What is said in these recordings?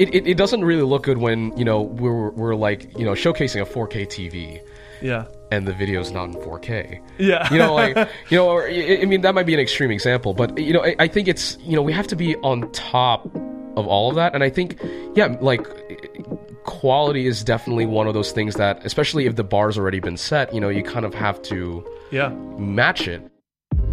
it, it, it doesn't really look good when you know we're we're like you know showcasing a 4K TV Yeah. and the video's not in 4K. Yeah. You know, like you know, or, I I mean that might be an extreme example, but you know, I, I think it's you know we have to be on top of all of that, and I think yeah, like quality is definitely one of those things that, especially if the bar's already been set, you know, you kind of have to yeah. match it.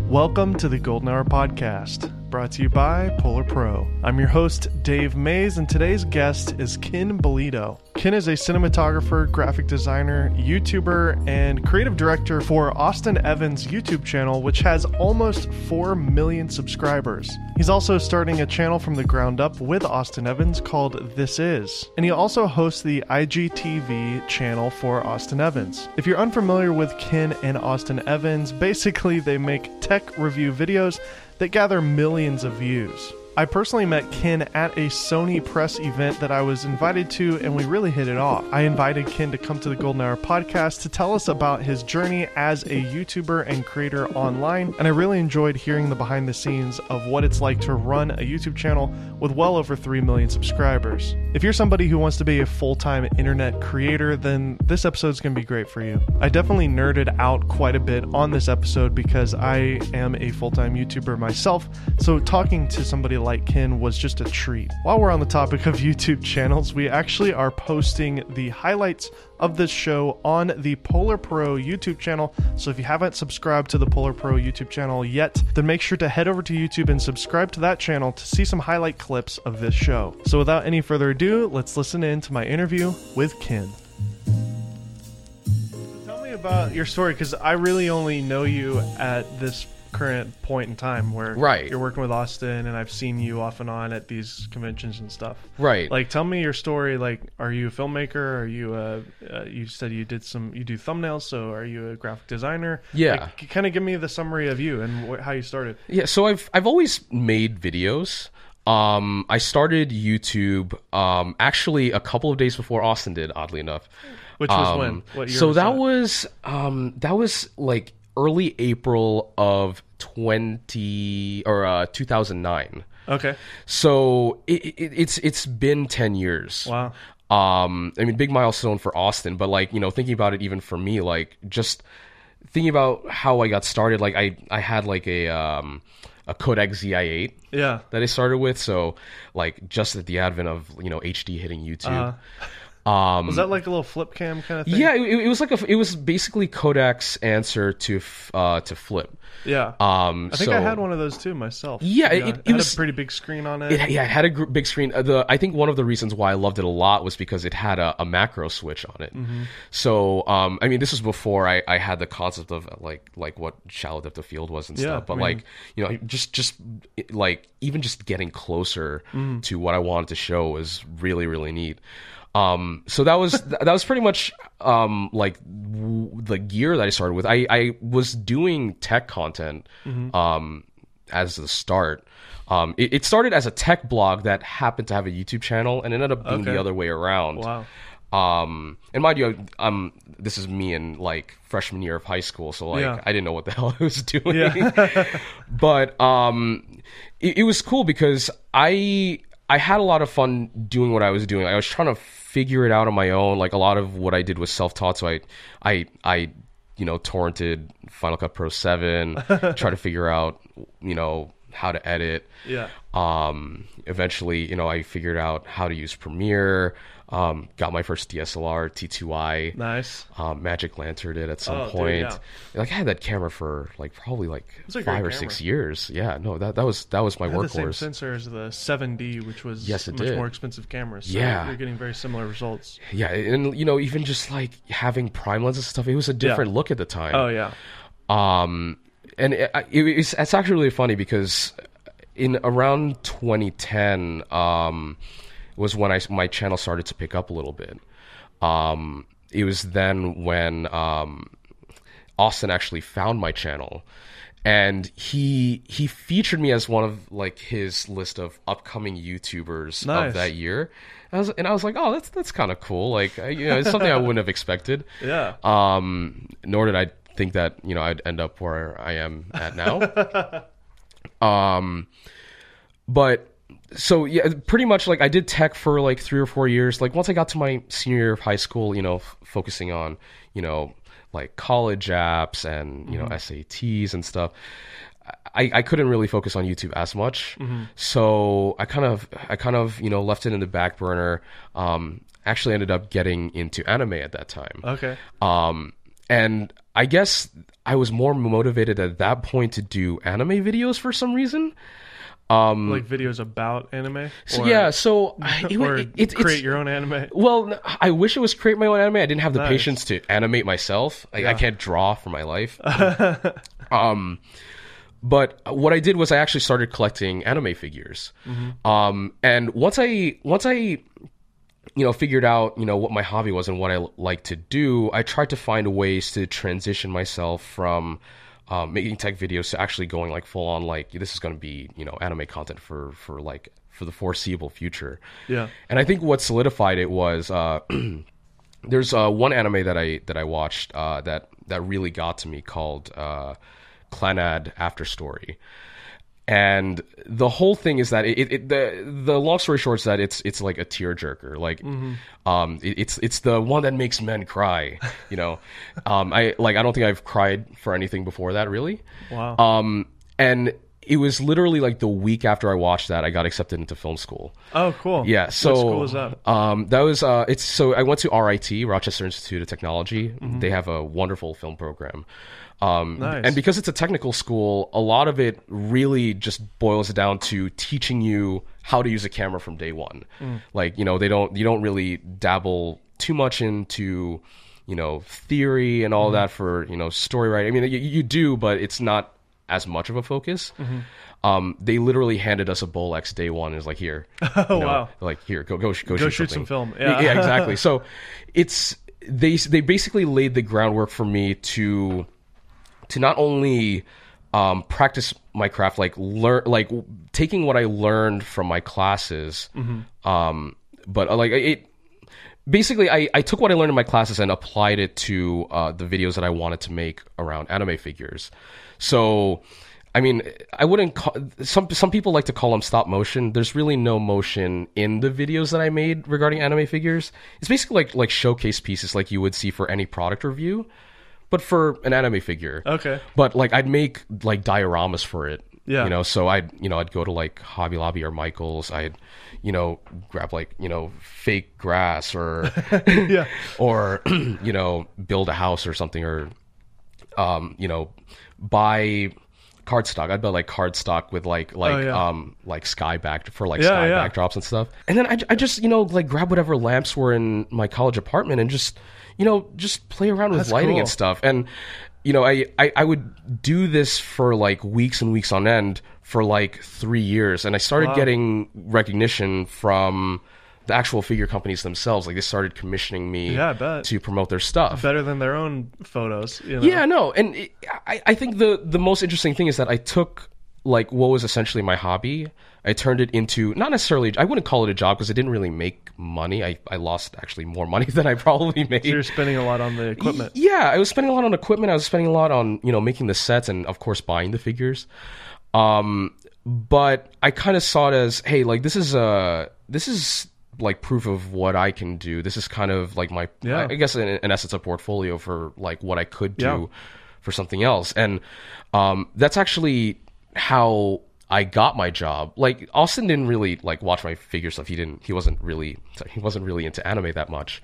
Welcome to the Golden Hour Podcast, brought to you by Polar Pro. I'm your host, Dave Mays, and today's guest is Ken Bolido. Ken is a cinematographer, graphic designer, YouTuber, and creative director for Austin Evans' YouTube channel, which has almost 4 million subscribers. He's also starting a channel from the ground up with Austin Evans called This Is, and he also hosts the IGTV channel for Austin Evans. If you're unfamiliar with Ken and Austin Evans, basically they make tech review videos that gather millions of views. I personally met Ken at a Sony press event that I was invited to, and we really hit it off. I invited Ken to come to the Golden Hour podcast to tell us about his journey as a YouTuber and creator online, and I really enjoyed hearing the behind the scenes of what it's like to run a YouTube channel with well over 3 million subscribers. If you're somebody who wants to be a full time internet creator, then this episode's gonna be great for you. I definitely nerded out quite a bit on this episode because I am a full time YouTuber myself, so talking to somebody like Ken was just a treat. While we're on the topic of YouTube channels, we actually are posting the highlights of this show on the Polar Pro YouTube channel. So if you haven't subscribed to the Polar Pro YouTube channel yet, then make sure to head over to YouTube and subscribe to that channel to see some highlight clips of this show. So without any further ado, let's listen in to my interview with Ken. Tell me about your story because I really only know you at this current point in time where Right. you're working with Austin and I've seen you off and on at these conventions and stuff. Right. Like, tell me your story. Like, are you a filmmaker? Are you a? Uh, you said you did some. You do thumbnails. So, are you a graphic designer? Yeah. Like, kind of give me the summary of you and wh- how you started. Yeah, so I've I've always made videos. Um, I started YouTube um, actually a couple of days before Austin did, oddly enough. Which was Um, when? What year so was that, that? was um, that was like early April of twenty or uh, two thousand nine. Okay. So it, it, it's it's been ten years. Wow. Um, I mean, big milestone for Austin, but like you know, thinking about it even for me, like just thinking about how I got started. Like I I had like a um a Kodak ZI8 Yeah. that I started with. So like just at the advent of you know HD hitting YouTube. Uh-huh. Um, Was that like a little flip cam kind of thing? yeah, it, it was like a it was basically Kodak's answer to f- uh to flip. Yeah. Um, I think so, I had one of those too myself. Yeah, it- Yeah, it had was- a pretty big screen on it. It, yeah, it had a gr- big screen. Uh, The I think one of the reasons why I loved it a lot was because it had a, a macro switch on it. Mm-hmm. So, um, I mean, this was before I, I had the concept of like like what shallow depth of field was and Yeah, stuff. But I mean- like you know, just just like even just getting closer Mm-hmm. to what I wanted to show was really really neat. Um, so that was that was pretty much um, like w- the gear that I started with. I, I was doing tech content Mm-hmm. um, as the start. Um, it, it started as a tech blog that happened to have a YouTube channel, and ended up being Okay. the other way around. Wow. Um, and mind you, um, this is me in like freshman year of high school, so like Yeah. I didn't know what the hell I was doing. Yeah. but um, it, it was cool because I I had a lot of fun doing what I was doing. I was trying to figure it out on my own. Like a lot of what I did was self taught, so I I I you know torrented Final Cut Pro Seven, try to figure out you know how to edit. Yeah. Um, eventually, you know, I figured out how to use Premiere. Um, got my first DSLR T2i. Nice. Um, Magic Lantern it at some Oh, dude, point. yeah. Like I had that camera for like probably like It's a great five or camera. six years. Yeah, no, that that was that was my had the same sensor as the 7D, which was Yes, it much did. more expensive camera. So Yeah. you're getting very similar results. Yeah, and you know, even just like having prime lenses and stuff, it was a different look at the time. Oh yeah. Um, and it, it, it's it's actually really funny because in around 2010 um, was when I my channel started to pick up a little bit. Um, it was then when um, Austin actually found my channel, and he he featured me as one of like his list of upcoming YouTubers Nice. of that year. And I was, and I was like, oh, that's that's kind of cool. Like, you know, it's something I wouldn't have expected. Yeah. Um, nor did I think that you know I'd end up where I am at now. um, but so yeah, pretty much like I did tech for like three or four years. Like once I got to my senior year of high school, you know, f- focusing on you know like college apps and you know SATs and stuff. I, I couldn't really focus on YouTube as much, so I kind of I kind of you know left it in the back burner. Um, actually ended up getting into anime at that time. Okay. Um, and I guess I was more motivated at that point to do anime videos for some reason. Like videos about anime? So, Or- yeah, so I- it, or it, it, create your own anime? well, I wish it was create my own anime. I didn't have the Nice. patience to animate myself. I Yeah. can't draw for my life. um, but what I did was I actually started collecting anime figures. Mm-hmm. Um, and once I once I you know figured out you know what my hobby was and what I like to do, I tried to find ways to transition myself from um, making tech videos to actually going like full on like this is going to be you know anime content for for like for the foreseeable future. Yeah. And I think what solidified it was uh, there's uh, one anime that I that I watched uh, that that really got to me called uh, Clannad After Story. And the whole thing is that it, it, the the long story short is that it's it's like a tearjerker. Like um it, it's it's the one that makes men cry you know? Um I like I don't think I've cried for anything before that really. Wow. um and it was literally like the week after I watched that I got accepted into film school oh, cool. yeah. So what school is that? Um, that was uh, it's so I went to RIT, Rochester Institute of Technology. They have a wonderful film program. Um, Nice. And because it's a technical school, a lot of it really just boils down to teaching you how to use a camera from day one. Like you know, they don't you don't really dabble too much into you know theory and all that for you know story writing. I mean, you, you do, but it's not as much of a focus. Um, they literally handed us a Bolex day one. and was like, here, Oh, wow. like here, go go go, Go shoot, shoot some film. Yeah. Yeah. exactly. So it's they they basically laid the groundwork for me to to not only um, practice my craft, like learn, like taking what I learned from my classes, Mm-hmm. um, but uh, like it. Basically, I, I took what I learned in my classes and applied it to uh, the videos that I wanted to make around anime figures. So, I mean, I wouldn't call some some people like to call them stop motion. There's really no motion in the videos that I made regarding anime figures. It's basically like like showcase pieces like you would see for any product review, but for an anime figure. Okay. But like I'd make like dioramas for it. Yeah. You know, so I'd you know I'd go to like Hobby Lobby or Michaels. I'd you know grab like you know fake grass or Yeah. or you know build a house or something or um you know buy cardstock. I'd buy like cardstock with like like Oh, yeah. um like sky back for like Yeah, sky yeah. backdrops and stuff. And then I, I just you know like grab whatever lamps were in my college apartment and just you know just play around with That's lighting and stuff. And you know I, I I would do this for like weeks and weeks on end for like three years, and I started Wow. getting recognition from the actual figure companies themselves. Like they started commissioning me Yeah, I bet. to promote their stuff. Better than their own photos. You know? Yeah, no, and it, I, I think the the most interesting thing is that I took like what was essentially my hobby. I turned it into not necessarily. I wouldn't call it a job because it didn't really make money. I, I lost actually more money than I probably made. So you're spending a lot on the equipment. Yeah, I was spending a lot on equipment. I was spending a lot on you know making the sets and of course buying the figures. Um, but I kind of saw it as, hey, like this is uh this is like proof of what I can do. This is kind of like my, Yeah. I guess in, in essence, a portfolio for like what I could do Yeah. for something else. And um, that's actually how I got my job. Like Austin didn't really like watch my figure stuff. He didn't. He wasn't really. He wasn't really into anime that much.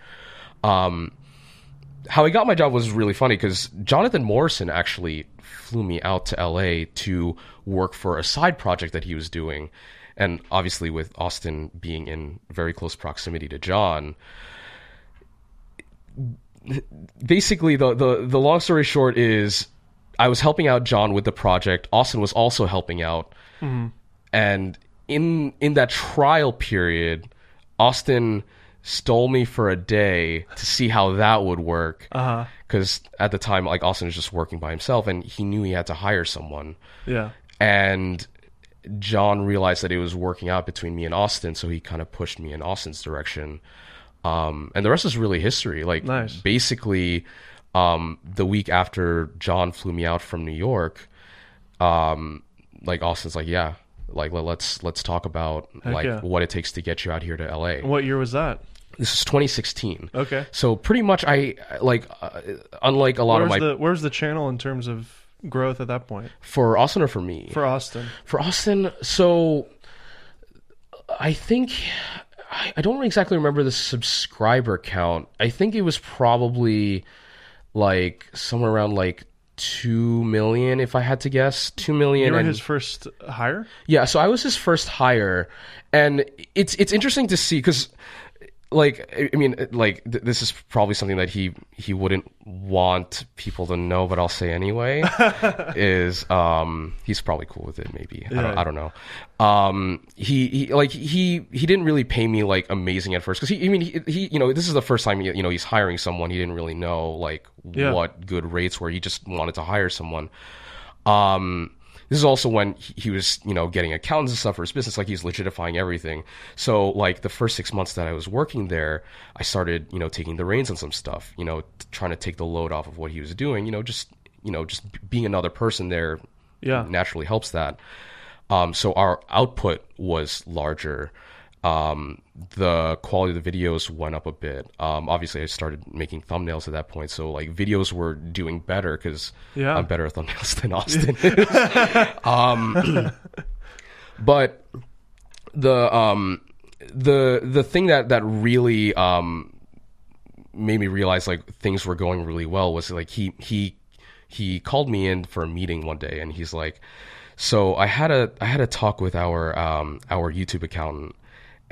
Um, how I got my job was really funny because Jonathan Morrison actually flew me out to LA to work for a side project that he was doing. And obviously, with Austin being in very close proximity to John, basically the, the the long story short is I was helping out John with the project. Austin was also helping out, mm-hmm. and in in that trial period, Austin stole me for a day to see how that would work. Uh-huh. Because at the time, like Austin was just working by himself, and he knew he had to hire someone. Yeah. And John realized that it was working out between me and Austin, so he kind of pushed me in Austin's direction. Um, and the rest is really history. Like, Nice. basically, um, the week after John flew me out from New York, um, like Austin's like, yeah, like let, let's let's talk about like yeah. what it takes to get you out here to LA. What year was that? This is 2016. Okay. So pretty much, I like uh, unlike a lot Where's of my the Where's the channel in terms of growth at that point for Austin or for me for Austin? for Austin. So I think I, don't exactly remember the subscriber count. I think it was probably like somewhere around like two million, if I had to guess. Two million. You were and- his first hire. Yeah, so I was his first hire, and it's it's interesting to see because, like, I mean, like th- this is probably something that he he wouldn't want people to know, but I'll say anyway. is um he's probably cool with it? Maybe I don't I don't know. Um, he, he like he he didn't really pay me like amazing at first because he I mean he, he you know this is the first time you know he's hiring someone he didn't really know like Yeah. what good rates were. He just wanted to hire someone. Um, this is also when he was, you know, getting accountants and stuff for his business. Like he's legitifying everything. So, like the first six months that I was working there, I started, you know, taking the reins on some stuff. You know, trying to take the load off of what he was doing. You know, just, you know, just being another person there Yeah. naturally helps that. Um, so our output was larger. Um, the quality of the videos went up a bit. Um, obviously, I started making thumbnails at that point, so like videos were doing better because Yeah. I'm better at thumbnails than Austin um, but the um, the the thing that that really um, made me realize like things were going really well was like he he he called me in for a meeting one day and he's like so I had a I had a talk with our um our YouTube accountant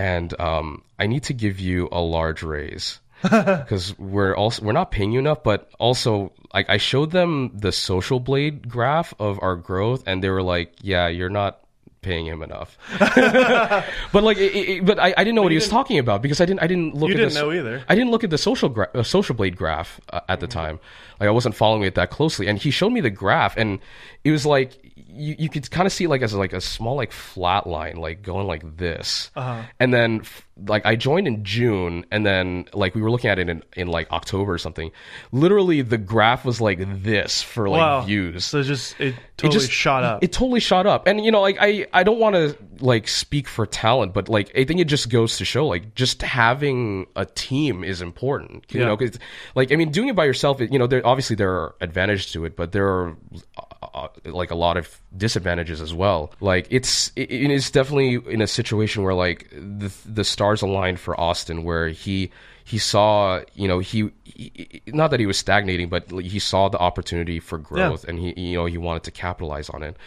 and um I need to give you a large raise because we're also we're not paying you enough but also like I showed them the social blade graph of our growth and they were like yeah you're not paying him enough but like it, it, but I, I didn't know what he was talking about because I didn't I didn't look You at didn't this know either. I didn't look at the social gra- uh, social blade graph uh, at the time. Like I wasn't following it that closely, and he showed me the graph, and it was like you, you could kind of see like as like a small like flat line, like going like this, Uh-huh. and then f- like I joined in June, and then like we were looking at it in, in like October or something. Literally, the graph was like this for like Wow. views So just it totally just shot up. It totally shot up. And you know, like I I don't want to like speak for talent, but like I think it just goes to show like just having a team is important. You Yeah. know, 'cause, like I mean, doing it by yourself, it- you know, there obviously there are advantages to it, but there are uh, uh, like a lot of disadvantages as well. Like it's it, it is definitely in a situation where like the the stars aligned for Austin, where he he saw you know he, he not that he was stagnating, but he saw the opportunity for growth, and he you know he wanted to capitalize on it.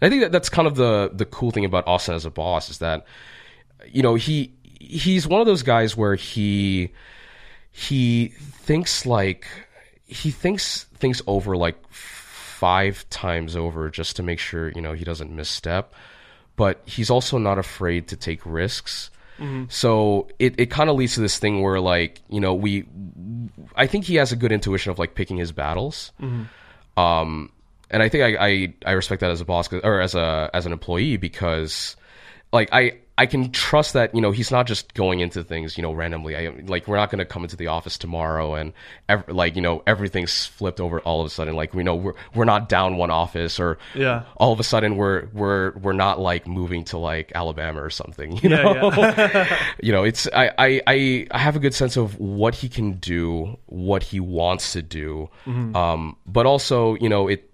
And I think that that's kind of the the cool thing about Austin as a boss is that you know he he's one of those guys where he he thinks like he thinks things over like five times over just to make sure you know he doesn't misstep. But he's also not afraid to take risks so it, it kind of leads to this thing where like you know we i think he has a good intuition of like picking his battles. Um and i think I, I i respect that as a boss or as a as an employee because like i i can trust that you know he's not just going into things you know randomly. I like we're not going to come into the office tomorrow and ev- like you know everything's flipped over all of a sudden. Like we know we're we're not down one office or Yeah. all of a sudden we're we're we're not like moving to like alabama or something you Yeah, know? you know it's I, I i i have a good sense of what he can do what he wants to do. Um but also you know it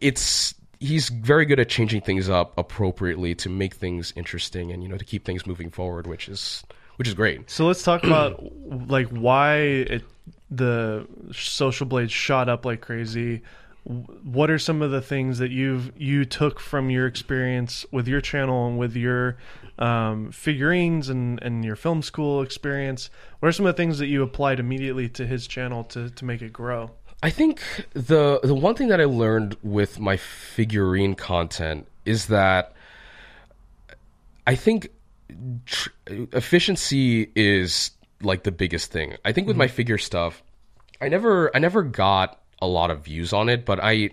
it's he's very good at changing things up appropriately to make things interesting and you know to keep things moving forward which is which is great So let's talk about like why it, the social blades shot up like crazy. What are some of the things that you've you took from your experience with your channel and with your um, figurines and, and your film school experience? What are some of the things that you applied immediately to his channel to, to make it grow? I think the the one thing that I learned with my figurine content is that I think tr- efficiency is like the biggest thing. I think with my mm-hmm. figure stuff, I never I never got a lot of views on it, but I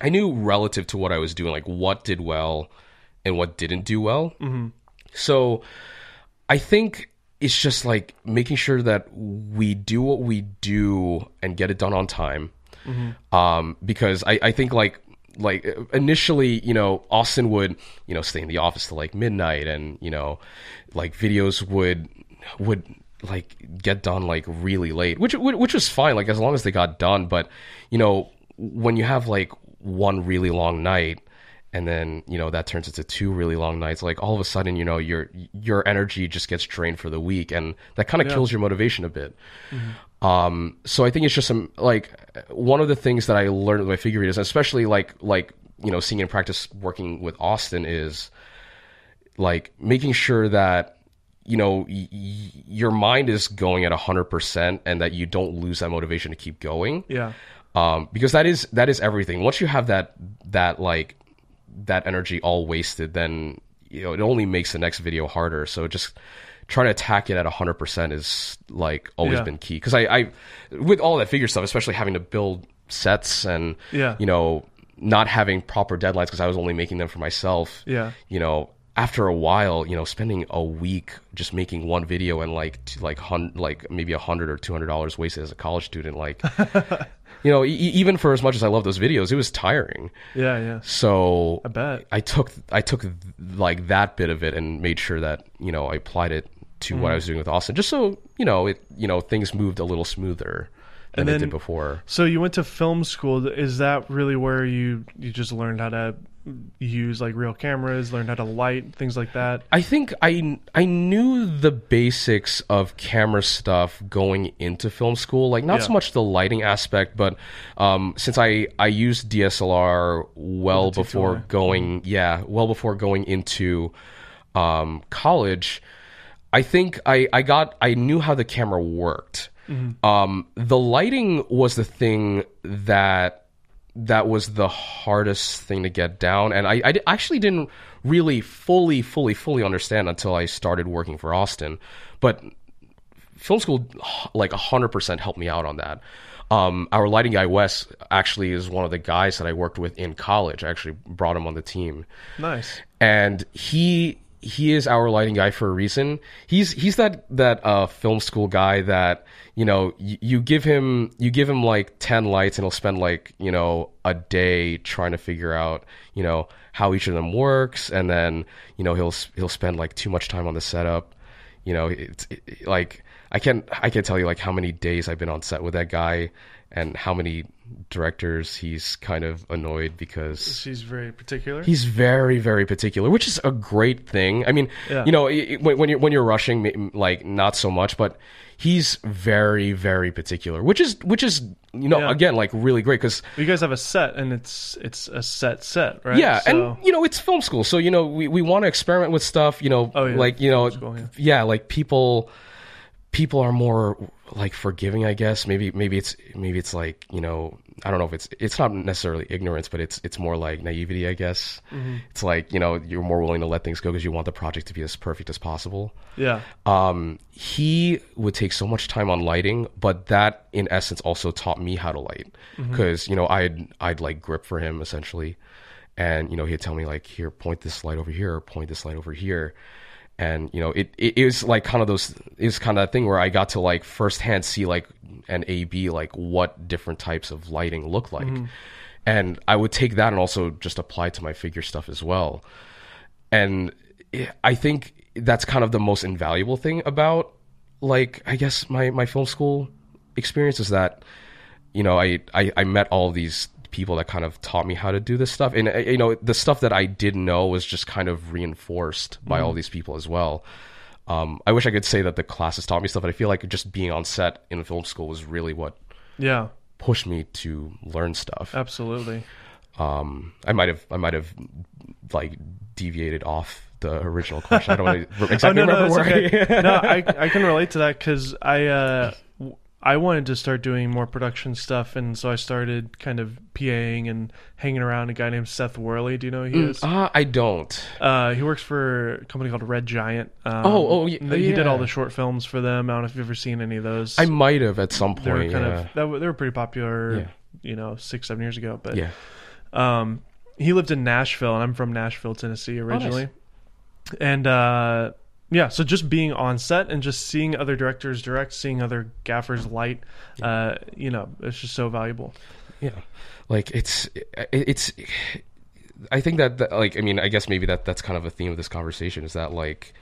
I knew relative to what I was doing, like what did well and what didn't do well. Mm-hmm. So I think it's just like making sure that we do what we do and get it done on time. Um, because I, I think like like initially, you know, Austin would, you know, stay in the office till like midnight and, you know, like videos would would like get done like really late, which which was fine like as long as they got done, but you know, when you have like one really long night and then you know that turns into two really long nights like all of a sudden you know your your energy just gets drained for the week and that kind of Yeah. kills your motivation a bit um so i think it's just some like one of the things that i learned with my figure readers especially like like you know seeing in practice working with austin is like making sure that you know y- y- your mind is going at 100% and that you don't lose that motivation to keep going Yeah. um, because that is that is everything. Once you have that that like that energy all wasted, then you know it only makes the next video harder. So just trying to attack it at hundred percent is like always Yeah. been key. Because I, I with all that figure stuff, especially having to build sets and Yeah. you know not having proper deadlines because I was only making them for myself. Yeah. You know. After a while, you know, spending a week just making one video and like like hun- like maybe a hundred or two hundred dollars wasted as a college student, like you know, e- even for as much as I love those videos, it was tiring. Yeah. Yeah. So I bet. I took I took like that bit of it and made sure that you know I applied it to Mm. what I was doing with Austin, just so you know it you know things moved a little smoother than it did before. So you went to film school. Is that really where you you just learned how to use like real cameras, learned how to light things like that? I think I I knew the basics of camera stuff going into film school, like not Yeah. so much the lighting aspect, but um, since I I used DSLR well before T2i. going, yeah, well before going into um, college, I think I I got I knew how the camera worked. Um, the lighting was the thing that that was the hardest thing to get down. And I, I actually didn't really fully fully fully understand until i started working for austin. But film school like 100% helped me out on that. Um, our lighting guy wes actually is one of the guys that i worked with in college. I actually brought him on the team. Nice. and he he is our lighting guy for a reason. He's he's that that uh, film school guy that you know you, you give him you give him like ten lights and he'll spend like you know a day trying to figure out you know how each of them works, and then you know he'll he'll spend like too much time on the setup. You know, it's it, like I can't I can't tell you like how many days I've been on set with that guy and how many directors he's kind of annoyed because She's very particular. He's very, very particular, which is a great thing. I mean, Yeah. you know, when you're when you're rushing, like not so much, but he's very, very particular, which is which is you know Yeah. again like really great because you guys have a set, and it's it's a set set, right? yeah, So- and you know it's film school, so you know we we want to experiment with stuff, you know, Oh, yeah, like you know, school, yeah, like people people are more like forgiving i guess. Maybe maybe it's maybe it's like you know i don't know if it's it's not necessarily ignorance but it's it's more like naivety i guess. Mm-hmm. it's like you know you're more willing to let things go because you want the project to be as perfect as possible. Yeah, um he would take so much time on lighting but that in essence also taught me how to light. Because you know i'd i'd like grip for him essentially. And you know he'd tell me like here point this light over here or point this light over here and you know it, it, it was like kind of those was kind of that thing where i got to like firsthand see like an a b like what different types of lighting look like. Mm-hmm. And i would take that and also just apply it to my figure stuff as well. And it- i think that's kind of the most invaluable thing about like i guess my my film school experience is that you know i i, I met all these people that kind of taught me how to do this stuff and uh, you know the stuff that i didn't know was just kind of reinforced by all these people as well um, i wish i could say that the classes taught me stuff but i feel like just being on set in film school was really what yeah, pushed me to learn stuff absolutely. um, I might have I might have like deviated off the original question. I don't exactly oh no, no, remember it's where. okay. I, no, I I can relate to that because I uh I wanted to start doing more production stuff, and so I started kind of PAing and hanging around a guy named Seth Worley. Do you know who he is? uh, I don't. Uh, he works for a company called Red Giant. Um, Oh, oh, y- He did all the short films for them. I don't know if you've ever seen any of those. I might have at some they were point. kind yeah. of that, w- they were pretty popular. Yeah. You know, six seven years ago. But yeah. um, he lived in Nashville, and I'm from Nashville, Tennessee Oh, originally. And uh, yeah, so just being on set and just seeing other directors direct, seeing other gaffers light, uh, you know, it's just so valuable. Yeah, like it's it's. I think that, that like I mean I guess maybe that that's kind of a theme of this conversation is that like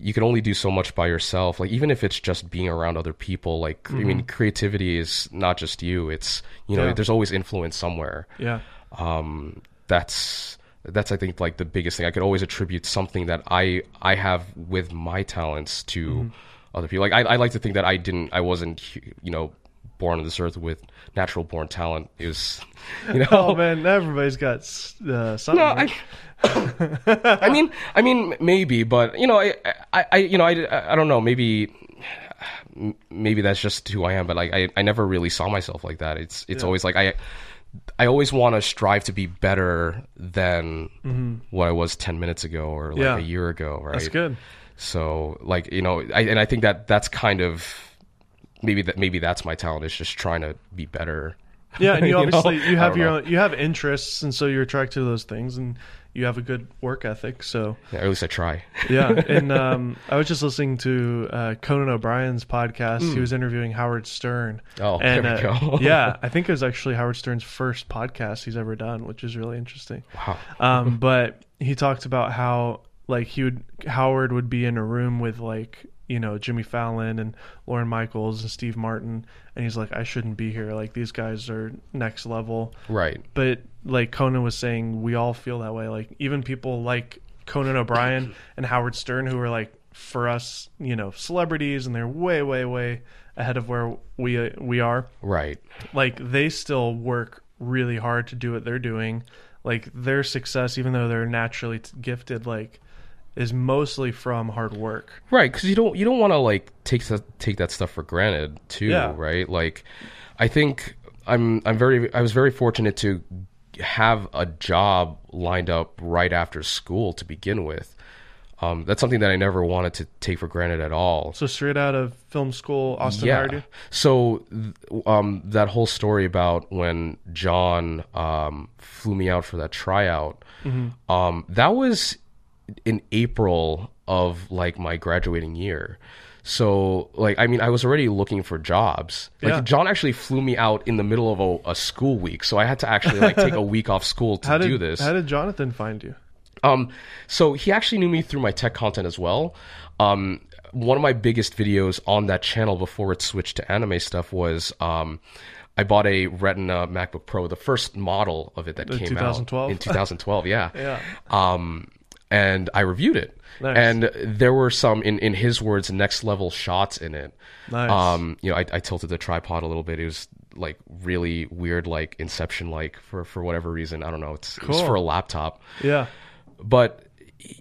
you can only do so much by yourself. Like even if it's just being around other people, like mm-hmm. I mean creativity is not just you. It's you know yeah. there's always influence somewhere. Yeah. Um, that's that's I think like the biggest thing. I could always attribute something that I I have with my talents to mm-hmm. other people. Like I, I like to think that I didn't I wasn't you know born on this earth with natural born talent. It was you know oh man everybody's got uh, something. No. I, I mean I mean maybe, but you know I I, I you know I, I don't know maybe maybe that's just who I am. But like I I never really saw myself like that. It's it's yeah. always like I I always want to strive to be better than mm-hmm. what I was 10 minutes ago or like yeah. a year ago, right? That's good. So like, you know, I, and I think that that's kind of maybe that maybe that's my talent is just trying to be better. Yeah, and you, you obviously know? you have your own, you have interests and so you're attracted to those things and you have a good work ethic. So yeah, at least I try. yeah, and um, I was just listening to uh, Conan O'Brien's podcast. Mm. He was interviewing Howard Stern. Oh, and, there we uh, go. yeah, I think it was actually Howard Stern's first podcast he's ever done, which is really interesting. Wow. Um, but he talked about how like he would Howard would be in a room with like you know Jimmy Fallon and Lorne Michaels and Steve Martin, and he's like, I shouldn't be here. Like these guys are next level. Right. But like Conan was saying, we all feel that way. Like even people like Conan O'Brien and Howard Stern, who are like for us, you know, celebrities, and they're way, way, way ahead of where we uh, we are. Right. Like they still work really hard to do what they're doing. Like their success, even though they're naturally gifted, like is mostly from hard work. Right, because you don't you don't want to like take take that stuff for granted too, yeah. right? Like, I think I'm I'm very I was very fortunate to have a job lined up right after school to begin with. Um, that's something that I never wanted to take for granted at all. So straight out of film school, Austin yeah. hired you. So um, that whole story about when John um, flew me out for that tryout, mm-hmm. Um, that was in April of like my graduating year. So like I mean I was already looking for jobs. Like yeah. John actually flew me out in the middle of a, a, school week, so I had to actually like take a week off school to did, do this. How did Jonathan find you? Um, so he actually knew me through my tech content as well. Um, one of my biggest videos on that channel before it switched to anime stuff was um, I bought a Retina MacBook Pro, the first model of it that the came 2012? out in 2012. Yeah, yeah. Um, and I reviewed it. Nice. And there were some, in, in his words, next level shots in it. Nice. Um, you know, I, I tilted the tripod a little bit. It was like really weird, like Inception, like for for whatever reason. I don't know. It's cool. it was for a laptop. Yeah. But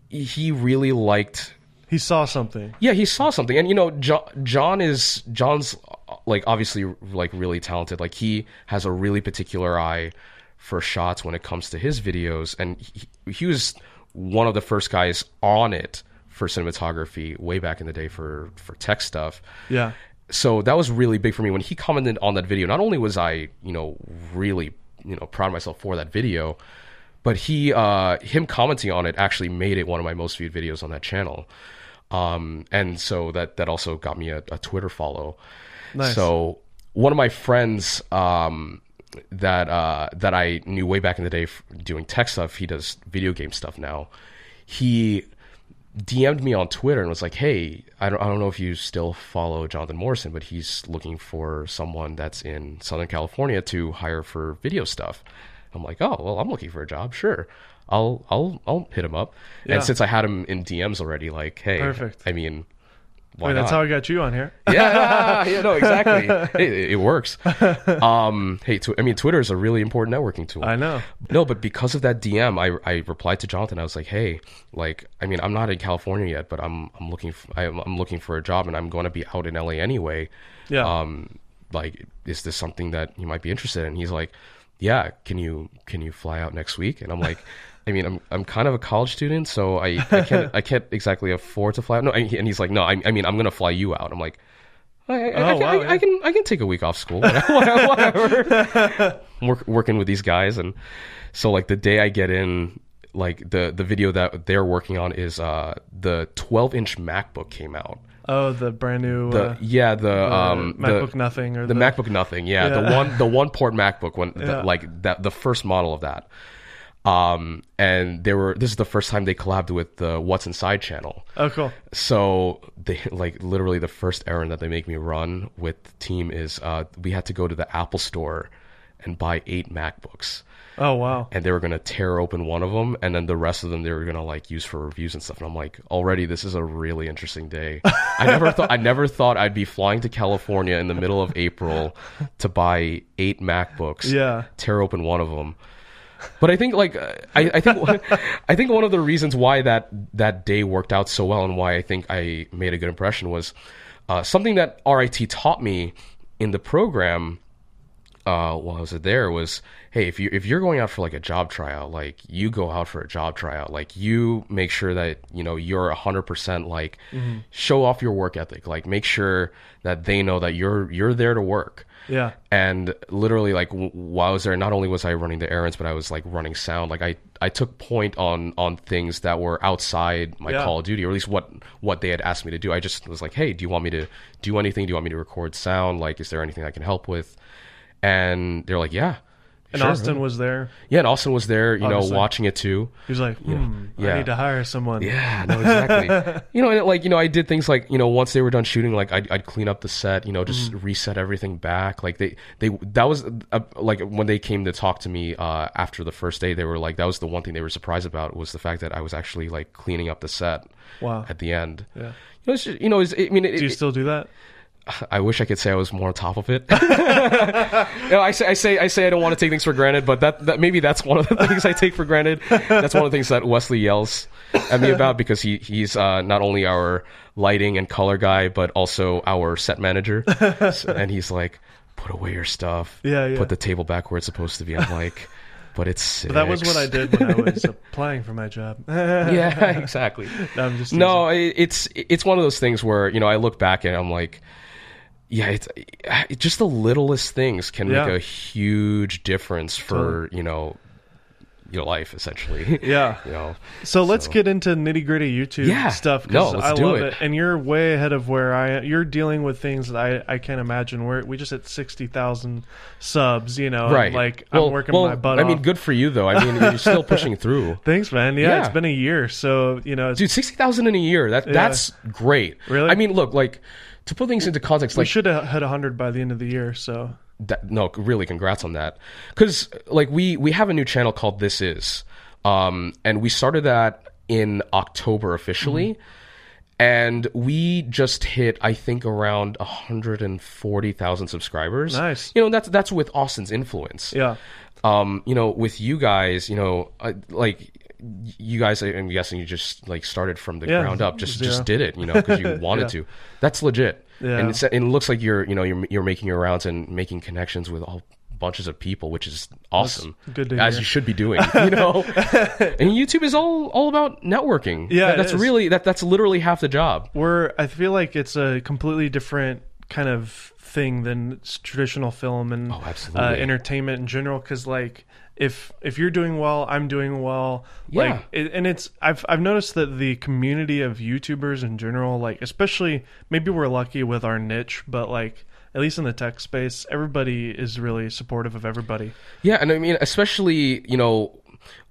he really liked. He saw something. Yeah, he saw something, and you know, John, John is John's like obviously like really talented. Like he has a really particular eye for shots when it comes to his videos, and he, he was one of the first guys on it for cinematography way back in the day for for tech stuff. Yeah. So that was really big for me when he commented on that video. Not only was I, you know, really, you know, proud of myself for that video, but he uh him commenting on it actually made it one of my most viewed videos on that channel. Um and so that that also got me a, a Twitter follow. Nice. So one of my friends um that uh, that I knew way back in the day doing tech stuff. He does video game stuff now. He DM'd me on Twitter and was like, "Hey, I don't I don't know if you still follow Jonathan Morrison, but he's looking for someone that's in Southern California to hire for video stuff." I'm like, "Oh, well, I'm looking for a job. Sure." I'll I'll I'll hit him up. Yeah. And since I had him in DMs already, like, hey, Perfect. I mean, why Wait, that's how I got you on here. yeah, yeah, no, exactly. it, it, works. Um, hey, tw- I mean, Twitter is a really important networking tool. I know. No, but because of that DM, I, I replied to Jonathan. I was like, hey, like, I mean, I'm not in California yet, but I'm I'm looking f- I'm, I'm looking for a job, and I'm going to be out in LA anyway. Yeah. Um, like, is this something that you might be interested in? He's like, yeah. Can you can you fly out next week? And I'm like. I mean, I'm I'm kind of a college student, so I, I can't I can't exactly afford to fly. out. No, and he's like, no, I, I mean, I'm gonna fly you out. I'm like, I, I, oh, I, wow, I, I, can I can take a week off school, whatever. Work, working with these guys, and so like the day I get in, like the the video that they're working on is uh the 12 inch MacBook came out. Oh, the brand new The uh, yeah the, the um MacBook the, Nothing or the MacBook Nothing yeah, the one the one port MacBook when Yeah. the, like that the first model of that. Um and they were this is the first time they collabed with the What's Inside channel. Oh, cool. So they like literally the first errand that they make me run with the team is uh we had to go to the Apple store and buy eight MacBooks Oh, wow. and they were gonna tear open one of them, and then the rest of them they were gonna like use for reviews and stuff. And I'm like, already this is a really interesting day. I never thought I never thought I'd be flying to California in the middle of April to buy eight MacBooks. Yeah. tear open one of them. But I think like I, I think I think one of the reasons why that that day worked out so well and why I think I made a good impression was uh, something that RIT taught me in the program uh, while I was there was, hey, if you if you're going out for like a job tryout, like you go out for a job tryout, like you make sure that you know you're hundred percent like show off your work ethic, like make sure that they know that you're you're there to work. Yeah. And literally, like while I was there, not only was I running the errands, but I was like running sound. Like I, I took point on on things that were outside my Yeah. Call of Duty, or at least what what they had asked me to do. I just was like, hey, do you want me to do anything? Do you want me to record sound? Like, is there anything I can help with? And they're like, yeah. And sure." Austin was there. yeah, and Austin was there, you Obviously. know, watching it too. He was like, hmm, I Yeah. need to hire someone. Yeah, no, exactly. you know, and like you know, I did things like you know, once they were done shooting, like I'd, I'd clean up the set, you know, just Mm-hmm. reset everything back. Like they, they that was uh, like when they came to talk to me uh, after the first day, they were like, that was the one thing they were surprised about was the fact that I was actually like cleaning up the set Wow. at the end. Yeah. You know, just, you know, I mean, it, Do you it- still do that? I wish I could say I was more on top of it. you know, I say, I say, I say, I don't want to take things for granted, but that, that maybe that's one of the things I take for granted. That's one of the things that Wesley yells at me about because he he's uh, not only our lighting and color guy, but also our set manager. So- and he's like, "Put away your stuff. Yeah, yeah. Put the table back where it's supposed to be." I'm like, "But it's six. But that was what I did when I was applying for my job. yeah, exactly. No, I'm just No, it- it's it's one of those things where you know I look back and I'm like, yeah, it's uh, it, just the littlest things can Yeah. make a huge difference for you know your life essentially. Yeah. you know, So let's get into nitty gritty YouTube Yeah. stuff. No, let's I do love it. it. And you're way ahead of where I am. You're dealing with things that I, I can't imagine. Where we just hit sixty thousand subs. You know, right? Like well, I'm working well, my butt I off. mean, good for you though. I mean, you're still pushing through. Thanks, man. Yeah, Yeah. it's been a year, so you know, Dude, sixty thousand in a year. That that's great. Really? I mean, look, like to put things into context, like we like should have had hundred by the end of the year. So that, no, really, congrats on that. Because like we we have a new channel called This Is, um, and we started that in October officially, Mm-hmm. and we just hit I think around hundred and forty thousand subscribers. Nice. You know that's that's with Austin's influence. yeah, Um, you know, with you guys, you know, I, like. You guys, I'm guessing you just like started from the Yeah, ground up, just zero. just did it, you know, because you wanted Yeah. to. That's legit, Yeah. and, it's, and it looks like you're, you know, you're you're making your rounds and making connections with all bunches of people, which is awesome. good to as hear. you should be doing, you know. and YouTube is all all about networking. Yeah, That- that's really that that's literally half the job. we're. I feel like it's a completely different kind of thing than traditional film and Oh, uh, entertainment in general. Because like if if you're doing well, I'm doing well. Yeah. Like, it, and it's I've I've noticed that the community of YouTubers in general, like especially maybe we're lucky with our niche, but like at least in the tech space, everybody is really supportive of everybody. Yeah, and I mean, especially you know,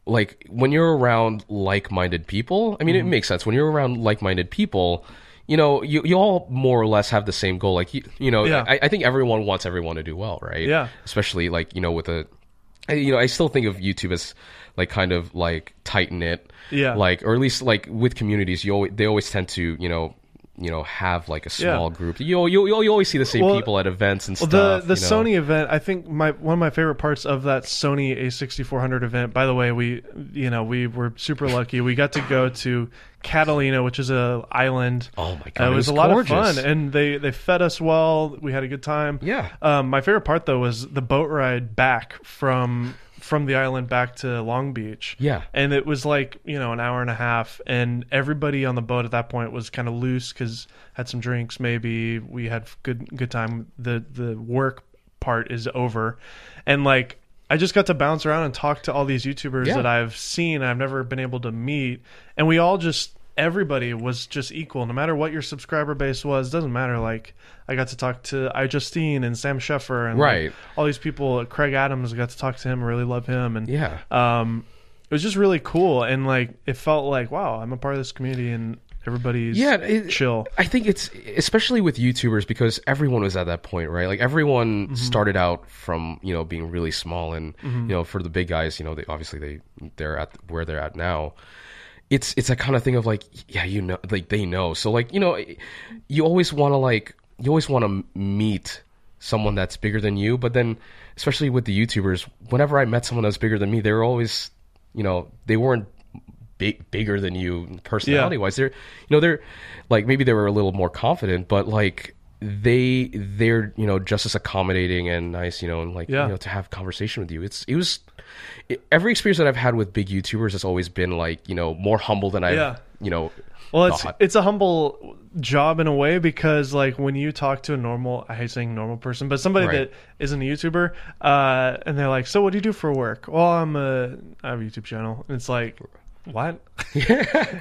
like when you're around like-minded people. I mean, Mm-hmm. it makes sense when you're around like-minded people. You know, you you all more or less have the same goal. Like you, you know, Yeah. I, I think everyone wants everyone to do well, right? Yeah. Especially like you know with a, you know, I still think of YouTube as like kind of like tighten it, Yeah. Like or at least like with communities, you always, they always tend to you know. You know, have like a small group. You you you always see the same Well, people at events and stuff. the the you know? Sony event, I think my one of my favorite parts of that Sony A6400 event. By the way, we you know we were super lucky. We got to go to Catalina, which is a island. Oh my Uh, god, it, was a lot of fun, and they they fed us well. We had a good time. Yeah. Um, my favorite part though was the boat ride back from from the island back to Long Beach. Yeah. and it was like you know an hour and a half, and everybody on the boat at that point was kind of loose because had some drinks. Maybe we had good good time. The the work part is over, and like I just got to bounce around and talk to all these YouTubers Yeah. that I've seen. I've never been able to meet, and we all just everybody was just equal. No matter what your subscriber base was, doesn't matter. Like I got to talk to iJustine and Sam Sheffer and like, Right. all these people. Craig Adams got to talk to him. Really love him, and Yeah. um, it was just really cool. And like it felt like wow, I'm a part of this community, and everybody's Yeah, it- chill. I think it's especially with YouTubers because everyone was at that point, right? Like everyone Mm-hmm. started out from you know being really small, and you know for the big guys, you know they obviously they they're at where they're at now. It's it's a kind of thing of like yeah you know like they know so like you know you always want to like you always want to meet someone that's bigger than you, but then especially with the YouTubers, whenever I met someone that's bigger than me, they were always you know they weren't big bigger than you personality wise. They're you know they're like maybe they were a little more confident, but like they they're you know just as accommodating and nice, you know, and like Yeah. you know to have conversation with you. It's it was it, every experience that I've had with big YouTubers has always been like you know more humble than I've Yeah. you know. Well, it's thought. it's a humble job in a way because like when you talk to a normal, I hate saying normal person, but somebody Right. that isn't a YouTuber, uh, and they're like, "So what do you do for work?" Well, I'm a I have a YouTube channel, and it's like, what?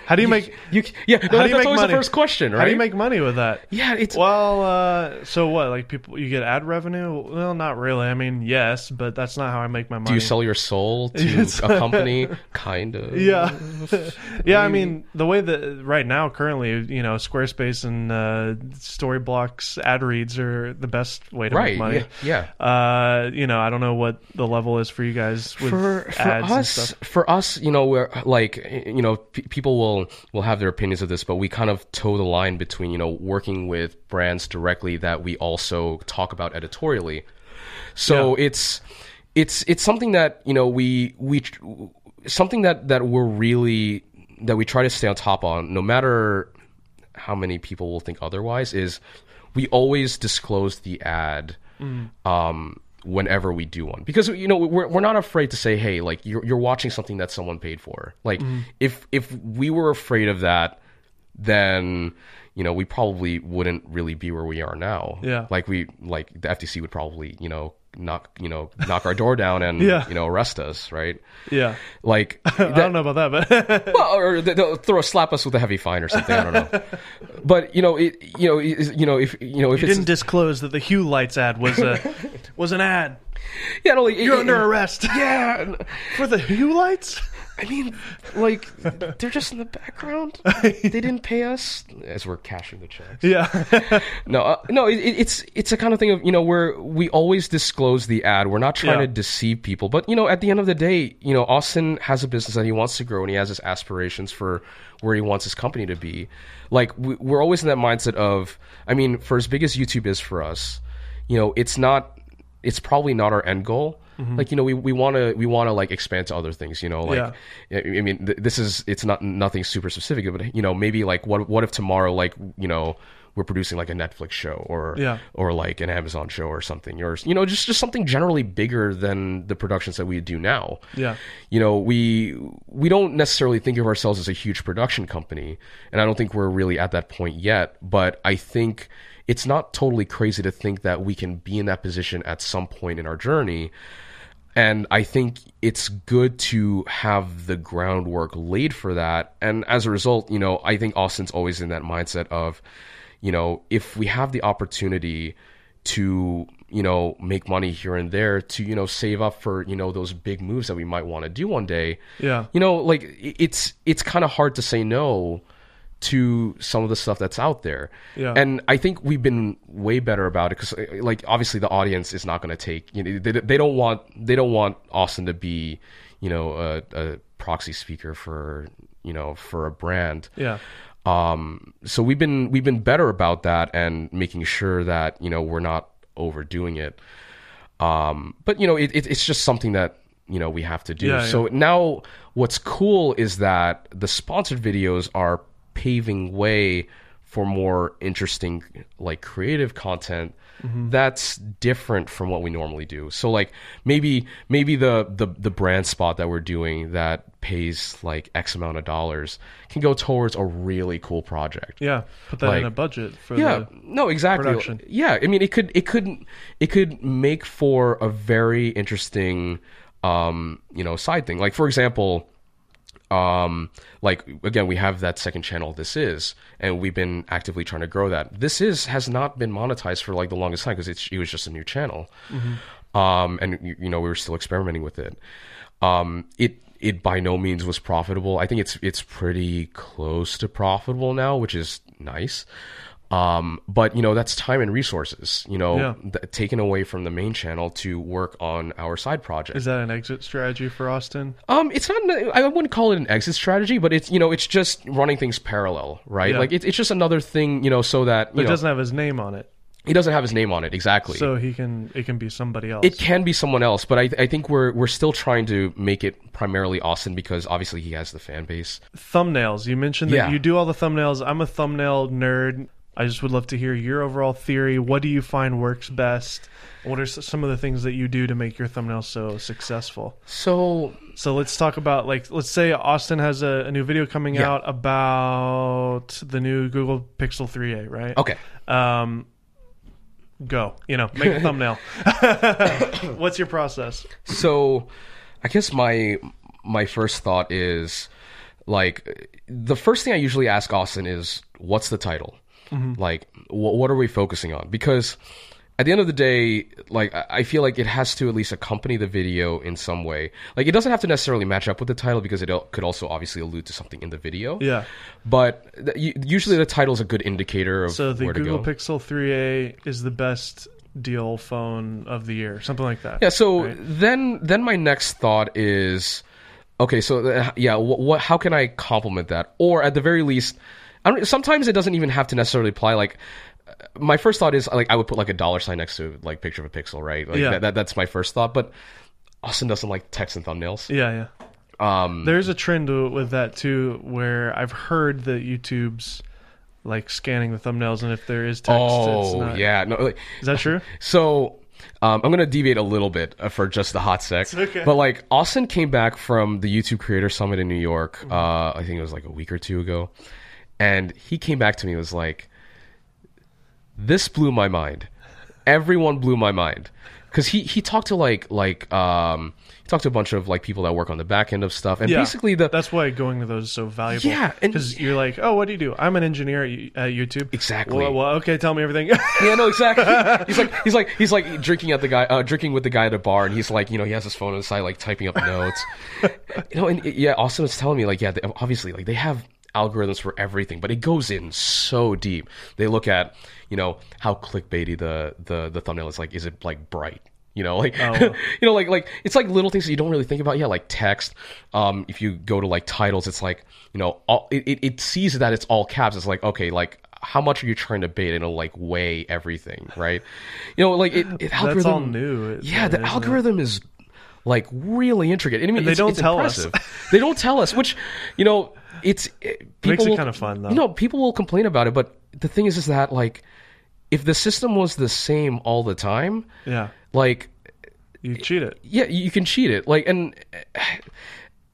How do you make? You, yeah, no, How do you that's make always money? the first question, right? How do you make money with that? yeah, it's Well, uh, so what? Like people, you get ad revenue? Well, not really. I mean, yes, but that's not how I make my money. do you sell your soul to a company? kind of. Yeah, yeah. I mean, the way that right now, currently, you know, Squarespace and uh, Storyblocks ad reads are the best way to Right. make money. Yeah. yeah. Uh, you know, I don't know what the level is for you guys with for for ads and us stuff. for us you know we're like you know p- people will will have their opinions of this but we kind of toe the line between you know working with brands directly that we also talk about editorially. So it's it's it's something that you know we we something that that we're really that we try to stay on top on no matter how many people will think otherwise is we always disclose the ad um, whenever we do one. Because you know we're, we're not afraid to say hey like you're, you're watching something that someone paid for. Like mm-hmm. if if we were afraid of that then you know we probably wouldn't really be where we are now. Yeah. like we like the FTC would probably you know knock you know knock our door down and Yeah. you know arrest us right Yeah, like I don't know about that, but well, or they- they'll throw slap us with a heavy fine or something. I don't know. But you know, it, you know, it, you know, if you know, if you it's didn't disclose that the Hue Lights ad was a was an ad. yeah, no, like, You're it- under it- arrest Yeah, for the Hue Lights. I mean, like they're just in the background. They didn't pay us as we're cashing the checks. Yeah, No, uh, no, it, it- it's it's a kind of thing of you know where we always disclose the ad. We're not trying Yeah. to deceive people, but you know, at the end of the day, you know, Austin has a business that he wants to grow, and he has his aspirations for where he wants his company to be. Like we, we're always in that mindset of, I mean, for as big as YouTube is for us, you know, it's not, it's probably not our end goal. Mm-hmm. Like you know, we we want to we want to like expand to other things. You know, like Yeah. I I mean, th- this is it's not nothing super specific, but you know, maybe like what what if tomorrow, like you know, we're producing like a Netflix show or Yeah. or like an Amazon show or something, or you know, just just something generally bigger than the productions that we do now. Yeah. you know, we we don't necessarily think of ourselves as a huge production company, and I don't think we're really at that point yet. But I think it's not totally crazy to think that we can be in that position at some point in our journey and I think it's good to have the groundwork laid for that. And as a result, you know, I think Austin's always in that mindset of, you know, if we have the opportunity to, you know, make money here and there to, you know, save up for, you know, those big moves that we might want to do one day. Yeah. You know, like it's it's kind of hard to say no to some of the stuff that's out there. Yeah. And I think we've been way better about it because, like, obviously the audience is not going to take. You know, they, they don't want they don't want Austin to be, you know, a, a proxy speaker for you know for a brand. yeah, Um, so we've been we've been better about that and making sure that you know we're not overdoing it. Um, but you know, it, it, it's just something that you know we have to do. Yeah, yeah. so now, what's cool is that the sponsored videos are paving way for more interesting like creative content that's different from what we normally do. So like maybe maybe the, the the brand spot that we're doing that pays like x amount of dollars can go towards a really cool project. Yeah, put that in a budget for yeah the no exactly. production. yeah i mean it could it could it could make for a very interesting um you know side thing. Like for example um like again we have that second channel this is and we've been actively trying to grow that. This is has not been monetized for like the longest time because it's it was just a new channel. Um and you, you know we were still experimenting with it. Um it it by no means was profitable. I think it's it's pretty close to profitable now which is nice um but you know that's time and resources you know Yeah. th- taken away from the main channel to work on our side project Is that an exit strategy for Austin? um, it's not. I wouldn't call it an exit strategy, but it's you know, it's just running things parallel, right? Yeah. Like it's it's just another thing, you know, so that you It know, doesn't have his name on it, he doesn't have his name on it exactly. so he can it can be somebody else. it can be someone else, but I I think we're we're still trying to make it primarily Austin because obviously he has the fan base. thumbnails. You mentioned that Yeah. you do all the thumbnails. I'm a thumbnail nerd. I just would love to hear your overall theory. What do you find works best? What are some of the things that you do to make your thumbnails so successful? So So let's talk about like let's say Austin has a, a new video coming Yeah. out about the new Google Pixel 3a, right? okay, Um, go. You know, make a thumbnail. What's your process? so I guess my my first thought is like the first thing I usually ask Austin is what's the title? Like wh- what are we focusing on? Because at the end of the day, like I feel like it has to at least accompany the video in some way. Like it doesn't have to necessarily match up with the title because it could also obviously allude to something in the video. Yeah. But th- usually the title is a good indicator of So the where to Google go. Pixel 3a is the best deal phone of the year, something like that. Yeah. So Right. then, then my next thought is, okay. So uh, yeah, what, what? How can I complement that? Or at the very least. Sometimes it doesn't even have to necessarily apply. Like, uh, my first thought is like I would put like a dollar sign next to like picture of a pixel, right? Like Yeah. that, that, that's my first thought. But Austin doesn't like text and thumbnails. Yeah, yeah. Um, There's a trend with that too, where I've heard that YouTube's like scanning the thumbnails, and if there is text, it's oh not. yeah. No. Like, Is that true? So um, I'm gonna deviate a little bit uh, for just the hot sec. okay. But like Austin came back from the YouTube Creator Summit in New York. Mm-hmm. Uh, I think it was like a week or two ago, and he came back to me and was like, "This blew my mind. Everyone blew my mind." Because he, he talked to like like um he talked to a bunch of like people that work on the back end of stuff and Yeah. basically the That's why going to those is so valuable. Yeah, because you're like, oh, what do you do? I'm an engineer at, at YouTube. Exactly. Well, well, okay, tell me everything. Yeah, no, exactly. he's like he's like he's like drinking at the guy uh, drinking with the guy at a bar, and he's like you know he has his phone on the side like typing up notes. you know, and yeah, Austin was telling me like yeah, they, obviously like they have algorithms for everything, but it goes in so deep. They look at you know how clickbaity the the the thumbnail is like. Is it like bright? You know, like you know, like like it's like little things that you don't really think about. Yeah, like text. Um, if you go to like titles, it's like you know, all, it, it it sees that it's all caps. It's like okay, like how much are you trying to bait? And it'll like weigh everything, right? You know, like it, it algorithm. That's all new. It's- Yeah, the algorithm is like really intricate. I mean, they it's, don't it's tell us. they don't tell us, which you know, it's eh, it, people Makes it will- kinda fun, though. You know, people will complain about it, but the thing is, is that like if the system was the same all the time, Yeah, like you cheat it. yeah, you can cheat it. Like, and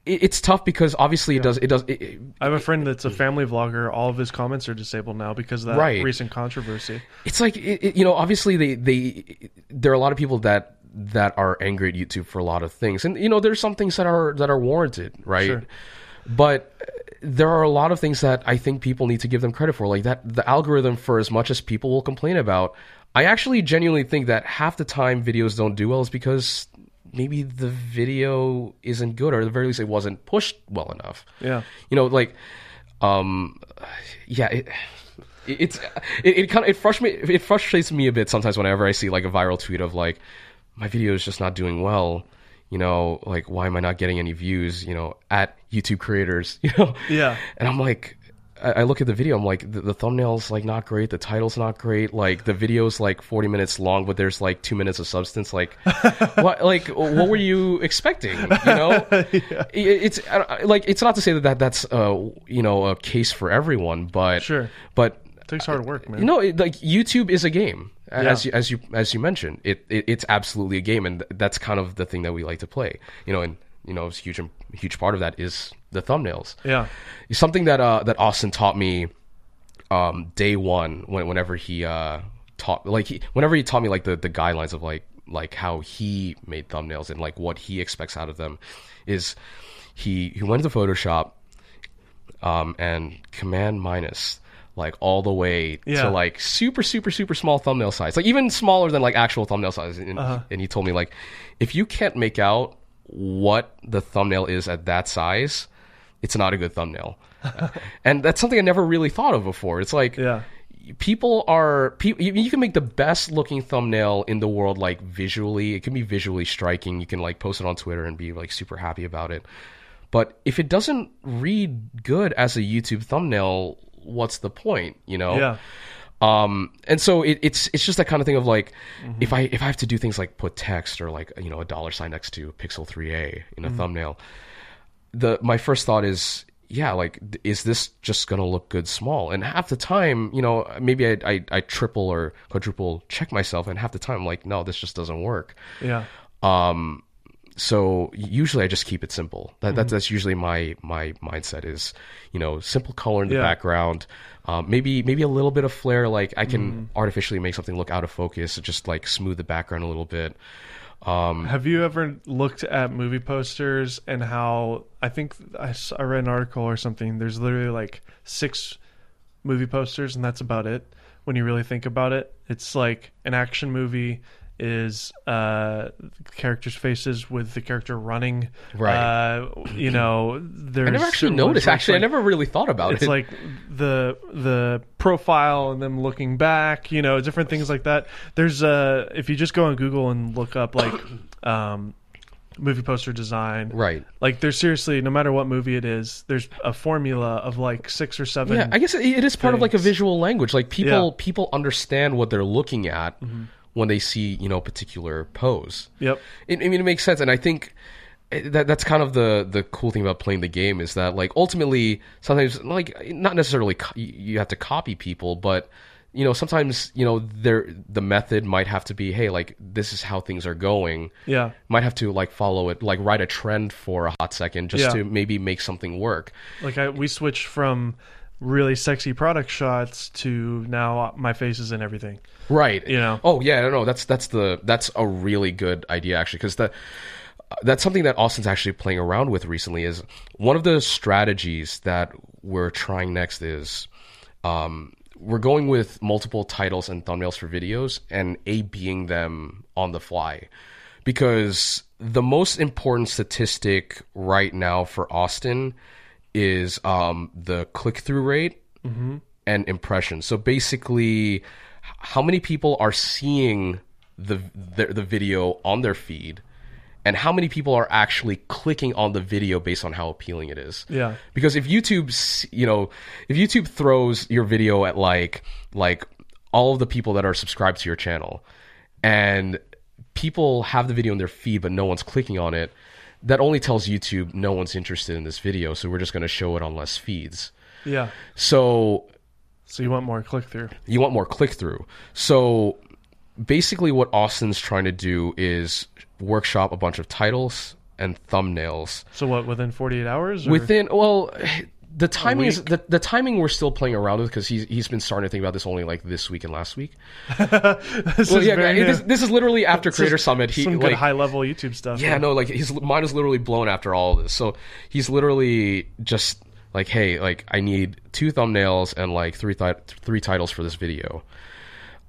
it, it's tough because obviously it does. It does. It, it- I have a friend that's a family vlogger. All of his comments are disabled now because of that Right. recent controversy. it's like it, it- you know obviously they they there are a lot of people that that are angry at youtube for a lot of things and you know there's some things that are that are warranted right Sure. but there are a lot of things that i think people need to give them credit for like that the algorithm for as much as people will complain about. I actually genuinely think that half the time videos don't do well is because maybe the video isn't good or at the very least it wasn't pushed well enough. Yeah, you know like um yeah it, it- it's it, it kind of it frustrates me it frustrates me a bit sometimes whenever i see like a viral tweet of like my video is just not doing well you know like why am i not getting any views you know at youtube creators you know Yeah. and i'm like I look at the video. I'm like, the, the thumbnail's like not great. The title's not great. Like the video's like 40 minutes long, but there's like two minutes of substance. Like, what? Like, what were you expecting? You know, It- it's like it's not to say that, that that's uh you know a case for everyone, but Sure. But it takes hard work, man. you know, like YouTube is a game, as you as you as you mentioned. It, it it's absolutely a game, and that's kind of the thing that we like to play. You know, and you know, a huge huge part of that is the thumbnails. yeah, Something that uh that Austin taught me, um, day one when whenever he uh taught like he, whenever he taught me like the the guidelines of like like how he made thumbnails and like what he expects out of them, is he he went to Photoshop um, and command minus like all the way Yeah. to like super super super small thumbnail size. Like even smaller than like actual thumbnail size and, Uh-huh. and he told me like if you can't make out what the thumbnail is at that size it's not a good thumbnail. And that's something i never really thought of before. It's like yeah, people are people you, you can make the best looking thumbnail in the world like visually. It can be visually striking. You can like post it on twitter and be like super happy about it. But if it doesn't read good as a youtube thumbnail what's the point you know? Yeah, um and so it, it's it's just that kind of thing of like Mm-hmm. if i if i have to do things like put text or like you know a dollar sign next to pixel 3a in a Mm-hmm. thumbnail the my first thought is yeah like is this just gonna look good small? And half the time you know maybe i i, I triple or quadruple check myself and half the time I'm like no this just doesn't work. Yeah, um so usually i just keep it simple that, that mm-hmm. that's usually my my mindset is you know simple color in the Yeah. background um, maybe maybe a little bit of flair like i can mm-hmm. artificially make something look out of focus just like smooth the background a little bit um, Have you ever looked at movie posters and how I think I read an article or something? There's literally like six movie posters, and that's about it. When you really think about it, it's like an action movie is uh characters' faces with the character running. Right. Uh, you know, there's i never actually noticed actually like- i never really thought about it's it It's like the the profile and them looking back you know different things like that there's uh if you just go on google and look up like um movie poster design right like there's seriously no matter what movie it is there's a formula of like six or seven Yeah, I guess it it is part of like a visual language. Like people Yeah. Mm-hmm. people understand what they're looking at when they see you know a particular pose. yep It, I mean, it makes sense, and I think eh, that that's kind of the the cool thing about playing the game is that like ultimately sometimes like not necessarily co- you have to copy people, but you know sometimes you know there the method might have to be hey like this is how things are going. yeah Might have to like follow it, like ride a trend for a hot second, just Yeah. to maybe make something work. like I, we switched from really sexy product shots to now my face is in everything. Right. You know? oh yeah no no that's that's the that's a really good idea actually because the that's something that austin's actually playing around with recently is one of the strategies that we're trying next is um we're going with multiple titles and thumbnails for videos and a being them on the fly. Because the most important statistic right now for austin is um the click-through rate and impressions. So basically, how many people are seeing the, the the video on their feed, and how many people are actually clicking on the video based on how appealing it is. Yeah. Because if YouTube, you know, if YouTube throws your video at like like all of the people that are subscribed to your channel, and people have the video in their feed but no one's clicking on it, that only tells YouTube no one's interested in this video, so we're just going to show it on less feeds. yeah So so you want more click through you want more click through. So basically, what Austin's trying to do is workshop a bunch of titles and thumbnails so what within 48 hours or? within. Well, the timing is the, the timing we're still playing around with because he's he's been starting to think about this only like this week and last week. this Well, is yeah, very this, this is literally after Creator Summit. He some good like, high level YouTube stuff. Yeah, no, like his mind is literally blown after all of this. So he's literally just like, hey, like I need two thumbnails and like three thi- three titles for this video.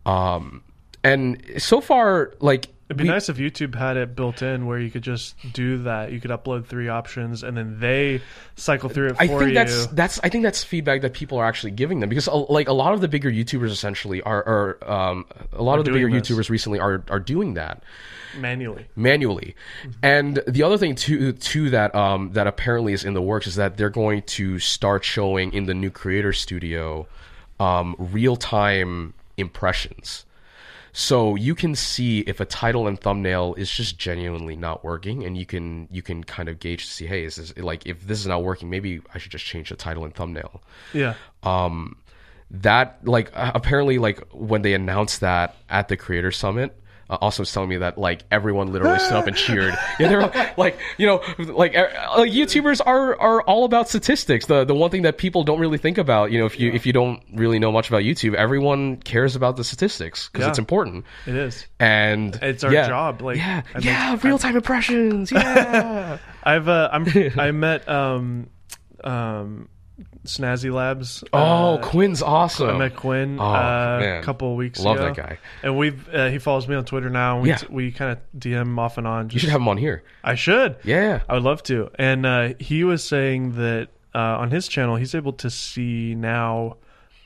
Um, and so far, like It'd be we- nice if YouTube had it built in where you could just do that. You could upload three options and then they cycle through it for I think you. that's that's I think that's feedback that people are actually giving them because like a lot of the bigger YouTubers essentially are, are um, a lot of the bigger this. YouTubers recently are are doing that. manually. manually. And the other thing too to that um, that apparently is in the works is that they're going to start showing in the new Creator Studio um, real time impressions. So you can see if a title and thumbnail is just genuinely not working, and you can you can kind of gauge to see, hey, is this like if this is not working, maybe I should just change the title and thumbnail Yeah. um, that like apparently like when they announced that at the creator summit uh, also was telling me that like everyone literally stood up and cheered. Yeah they're like, like you know like, uh, youtubers are are all about statistics. The the one thing that people don't really think about you know if you if you don't really know much about youtube everyone cares about the statistics because Yeah. it's important. It is. and It's our yeah, job, like, yeah. I yeah real-time impressions. Yeah. I've uh, I'm I met um um Snazzy Labs. oh uh, quinn's awesome I met Quinn Oh, uh, a couple of weeks love ago. Love that guy And we've uh, he follows me on Twitter now. We Yeah. we kind of DM off and on. you should have him on here I should. yeah I would love to. And uh, he was saying that uh, on his channel, he's able to see now.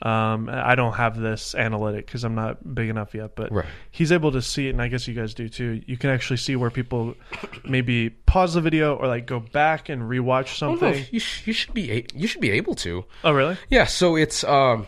Um, I don't have this analytic because I'm not big enough yet, but Right. he's able to see it, and I guess you guys do too. You can actually see where people maybe pause the video or like go back and rewatch don't something. you, sh- you should be a- you should be able to Oh, really? yeah so it's um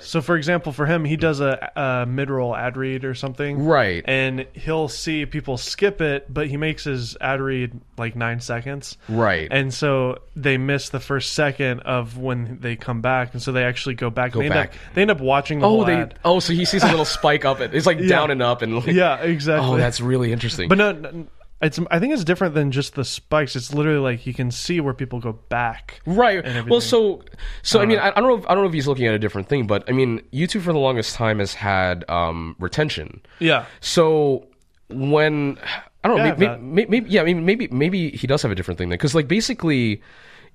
So, for example, for him, he does a, a mid-roll ad read or something, right and he'll see people skip it, but he makes his ad read like nine seconds. right and so they miss the first second of when they come back, and so they actually go back. Go they back. End up, they end up watching the oh whole they ad. oh so he sees a little spike up it it's like down and up and like, Yeah, exactly. oh that's really interesting but no, no, it's. I think it's different than just the spikes. It's literally like you can see where people go back. Right. Well, so so I mean, I, I don't know. If, I don't know if he's looking at a different thing, but I mean, YouTube for the longest time has had um, retention. Yeah, So when I don't know, Yeah, maybe, maybe, maybe yeah, maybe maybe maybe he does have a different thing then, because like basically,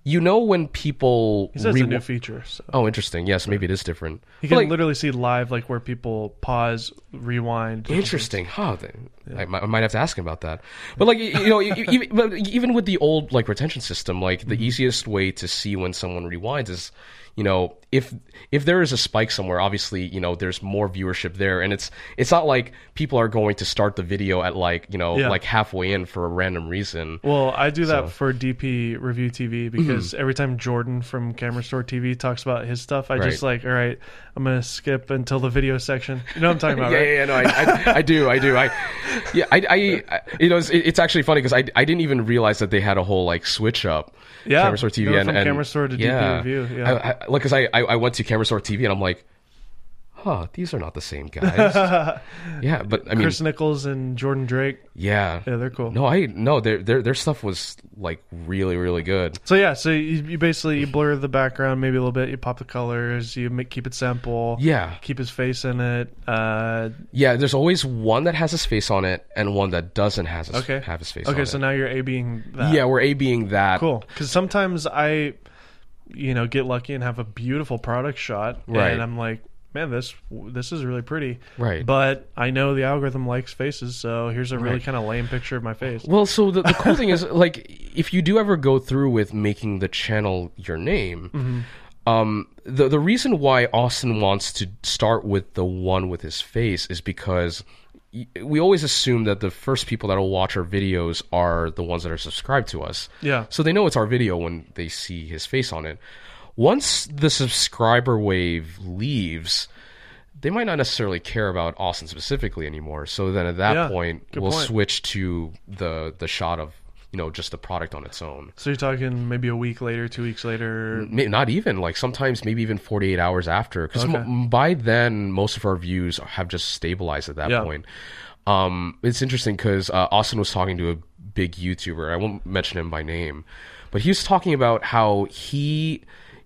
you know, when people he says re- a new feature. So oh, interesting. Yes, maybe it is different. you But, can like, literally see live, like where people pause, rewind. Interesting. Huh. then I, might, I might have to ask him about that. But like you know, e- e- even, but even with the old like retention system, like the mm-hmm. easiest way to see when someone rewinds is, you know, if if there is a spike somewhere, obviously you know there's more viewership there, and it's it's not like people are going to start the video at like you know Yeah. like halfway in for a random reason. Well, I do that So- Mm-hmm. for DP Review TV because every time Jordan from Camera Store TV talks about his stuff, I just like, all right, I'm gonna skip until the video section. You know what I'm talking about, yeah, right? yeah, yeah, no, I, I, I do, I do, I, yeah, I, I, I you know, it's, it's actually funny because I, I didn't even realize that they had a whole like switch up. Yeah, Camera Store TV and, from and Camera Store to DP. Review, yeah. I, I, like, cause I, I, I went to Camera Store TV and I'm like, huh, these are not the same guys. yeah, but I mean, Chris Niccolls and Jordan Drake. yeah, Yeah, they're cool. no, I no, their their their stuff was like really really good. So yeah, so you, you basically you blur the background maybe a little bit, you pop the colors, you make, keep it simple, Yeah, keep his face in it. Uh, yeah. There's always one that has his face on it and one that doesn't has his, okay, have his face. on Okay, so it. now you're A being that. yeah, we're a being that. cool. Because sometimes I, you know, get lucky and have a beautiful product shot, Right. and I'm like, man, this this is really pretty, Right. But I know the algorithm likes faces, so here's a really Right. kind of lame picture of my face. Well, so the, the cool thing is, like, if you do ever go through with making the channel your name, Mm-hmm. um, the the reason why Austin wants to start with the one with his face is because we always assume that the first people that will watch our videos are the ones that are subscribed to us. Yeah. So they know it's our video when they see his face on it. Once the subscriber wave leaves, they might not necessarily care about Austin specifically anymore. So then at that Yeah, point, we'll point. switch to the the shot of you know just the product on its own. So you're talking maybe a week later, two weeks later. Not even like sometimes maybe even 48 hours after because Okay. by then most of our views have just stabilized at that Yeah. point. Um, it's interesting because uh, Austin was talking to a big YouTuber. I won't mention him by name, but he was talking about how he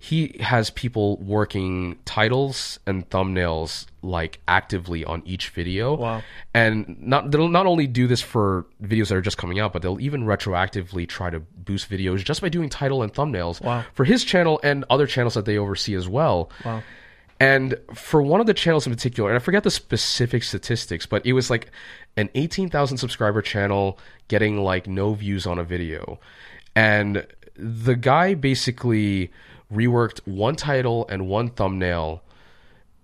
he has people working titles and thumbnails like actively on each video. Wow. And not they'll not only do this for videos that are just coming out, but they'll even retroactively try to boost videos just by doing title and thumbnails Wow. for his channel and other channels that they oversee as well. Wow. And for one of the channels in particular, and I forget the specific statistics, but it was like an 18,000 subscriber channel getting like no views on a video. And the guy basically reworked one title and one thumbnail.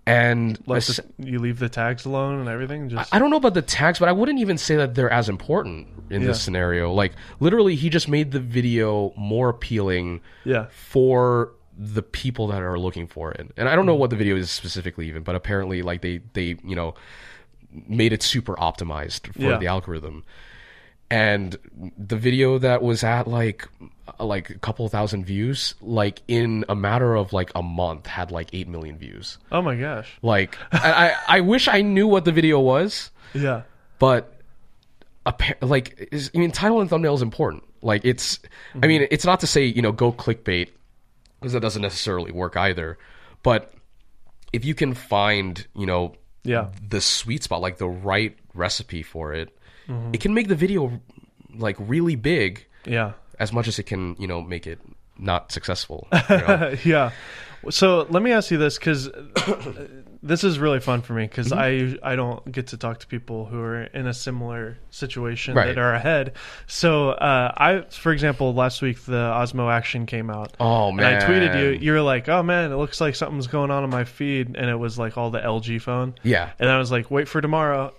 And Like the, you leave the tags alone and everything. Just I don't know about the tags, but I wouldn't even say that they're as important in Yeah. this scenario. Like, literally, he just made the video more appealing yeah. for the people that are looking for it. And I don't know what the video is specifically even, but apparently like they they, you know, made it super optimized for Yeah. the algorithm. And the video that was at like like a couple thousand views, like in a matter of like a month, had like eight million views. Oh my gosh. Like, I I wish I knew what the video was, Yeah. but like is, I mean, title and thumbnail is important. Like, it's I mm-hmm. mean, it's not to say you know go clickbait because that doesn't necessarily work either, but if you can find you know Yeah. the sweet spot, like the right recipe for it, it can make the video like really big Yeah. as much as it can, you know, make it not successful. you know? yeah. So let me ask you this because this is really fun for me because Mm-hmm. I I don't get to talk to people who are in a similar situation Right. that are ahead. So uh, I, for example, last week the Osmo Action came out. Oh And I tweeted you. You were like, "Oh man, it looks like something's going on on my feed," and it was like all the LG phone. yeah. And I was like, "Wait for tomorrow."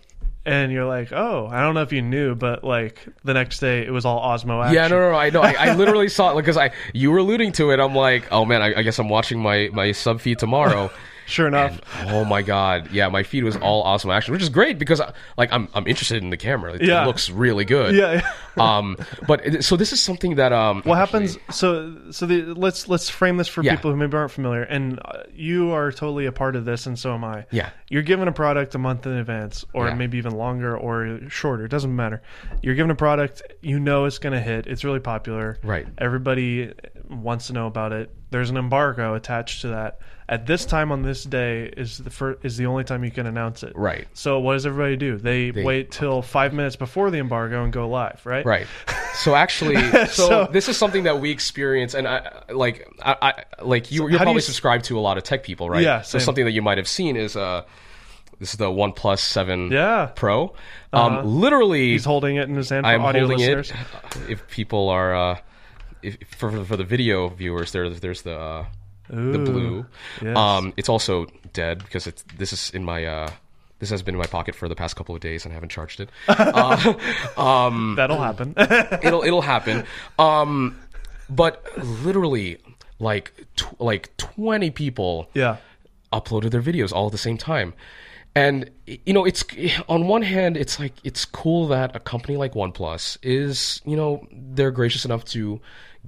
And you're like, "Oh, I don't know if you knew, but like the next day it was all Osmo Action." Yeah, no, no, no, I know. I, I literally saw it because I you were alluding to it. I'm like, oh man, I, I guess I'm watching my my sub feed tomorrow. Sure enough. oh my god, yeah, my feed was all Osmo Action, which is great because I, like I'm I'm interested in the camera. It, it Yeah. looks really good. yeah. um, but so this is something that um. what happens so so the let's let's frame this for Yeah. people who maybe aren't familiar and uh, you are totally a part of this and so am i Yeah. you're given a product a month in advance or Yeah. maybe even longer or shorter it doesn't matter you're given a product you know it's going to hit it's really popular Right. everybody wants to know about it there's an embargo attached to that at this time on this day is the fir- is the only time you can announce it Right. so what does everybody do they, wait till five minutes before the embargo and go live right Right. So actually, so, So- this is something that we experience, and I like, I, I like you. how you're probably you subscribed to a lot of tech people, right? Yeah, So something that you might have seen is uh, this is the One Seven Yeah. Pro. Um, literally, He's holding it in his hand for I'm audio holding listeners. it. If people are, uh, if, for for the video viewers, there there's the uh, the blue. yes. Um, it's also dead because it's this is in my. Uh, this has been in my pocket for the past couple of days and I haven't charged it. Uh, um, That'll happen. it'll it'll happen. Um, but literally, like tw- like twenty people yeah. uploaded their videos all at the same time, and you know it's on one hand it's like it's cool that a company like OnePlus is you know they're gracious enough to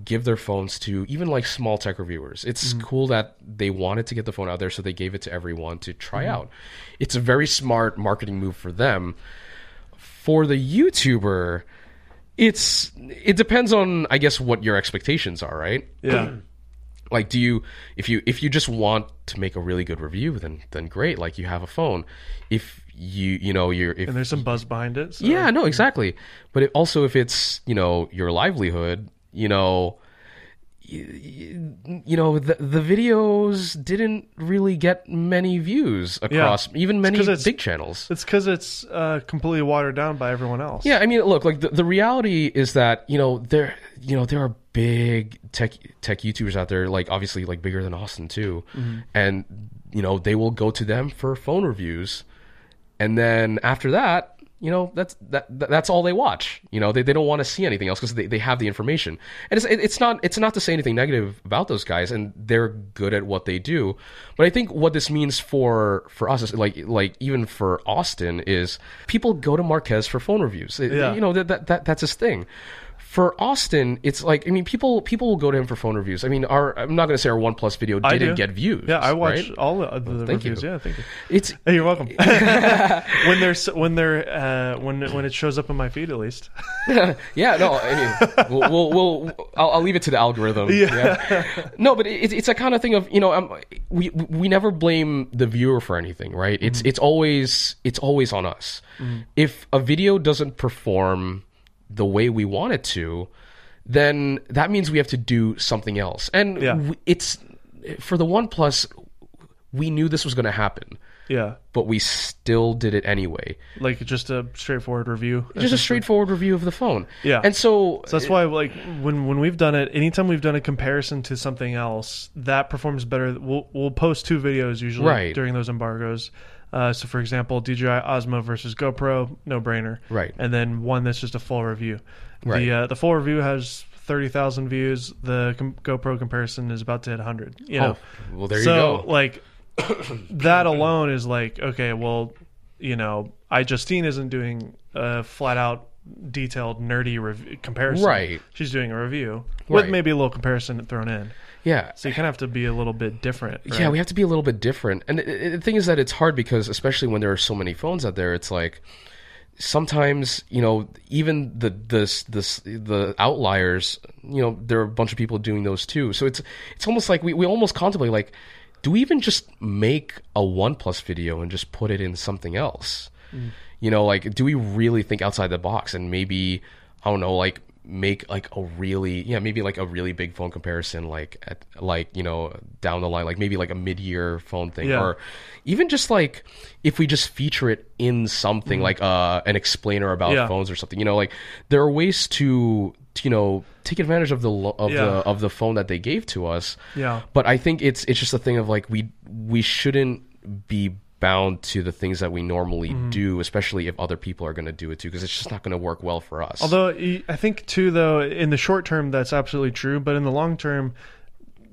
give their phones to even like small tech reviewers. It's mm-hmm. cool that they wanted to get the phone out there, so they gave it to everyone to try mm-hmm. out. It's a very smart marketing move for them. For the YouTuber, it's it depends on I guess what your expectations are, right? Yeah. like do you if you if you just want to make a really good review then then great like you have a phone if you you know you're if And there's some buzz behind it. So. yeah no exactly but it, also if it's you know your livelihood you know you, you know the the videos didn't really get many views across even many big channels. It's because it's uh, completely watered down by everyone else. yeah, I mean, look, like the, the reality is that you know there, you know, there are big tech tech YouTubers out there, like obviously like bigger than Austin too, and you know they will go to them for phone reviews, and then after that, you know, that's that that- that's all they watch. You know, they, they don't want to see anything else because they, they have the information, and it's it's not it's not to say anything negative about those guys, and they're good at what they do, but I think what this means for for us is like like even for Austin is people go to Marques for phone reviews. It- Yeah. You know that, that that that's his thing. For Austin, it's like I mean, people people will go to him for phone reviews. I mean, our I'm not going to say our OnePlus video didn't get views. Yeah, I watch right? all the, thank reviews. you. Yeah, thank you. It's Hey, you're welcome. when there's when they're uh, when when it shows up in my feed, at least. yeah, no, I mean, we'll, we'll, we'll I'll, I'll leave it to the algorithm. Yeah. No, but it, it's a kind of thing of you know, um, we we never blame the viewer for anything, right? It's it's always it's always on us. If a video doesn't perform the way we want it to, then that means we have to do something else. And Yeah. w- it's for the OnePlus, we knew this was going to happen, Yeah, but we still did it anyway. like just a straightforward review. Just a straightforward review of the phone. Yeah. And so, So that's why, like, when when we've done it, anytime we've done a comparison to something else, that performs better. We'll we'll post two videos usually Right. during those embargoes. Uh, so, for example, DJI Osmo versus GoPro, no brainer. Right. And then one that's just a full review. Right. The uh, the full review has thirty thousand views. The com- GoPro comparison is about to hit hundred. You know. Oh, well, there you so go. like that alone is like okay well you know iJustine isn't doing a flat out detailed nerdy rev- comparison. Right. She's doing a review with Right. maybe a little comparison thrown in. Yeah So you kind of have to be a little bit different. Yeah, we have to be a little bit different. And the, the thing is that it's hard because, especially when there are so many phones out there, it's like sometimes you know even the the the, the outliers, you know, there are a bunch of people doing those too. So it's it's almost like we, we almost contemplate like, do we even just make a OnePlus video and just put it in something else? Mm. You know, like do we really think outside the box and maybe I don't know, like make like a really yeah maybe like a really big phone comparison like at like you know down the line like maybe like a mid-year phone thing Yeah. or even just like if we just feature it in something like uh an explainer about. Yeah. phones or something you know like there are ways to, to you know take advantage of the of Yeah. the of the phone that they gave to us Yeah. but i think it's it's just a thing of like we we shouldn't be bound to the things that we normally Mm-hmm. do especially if other people are going to do it too because it's just not going to work well for us Although I think too, though, in the short term, that's absolutely true. But in the long term,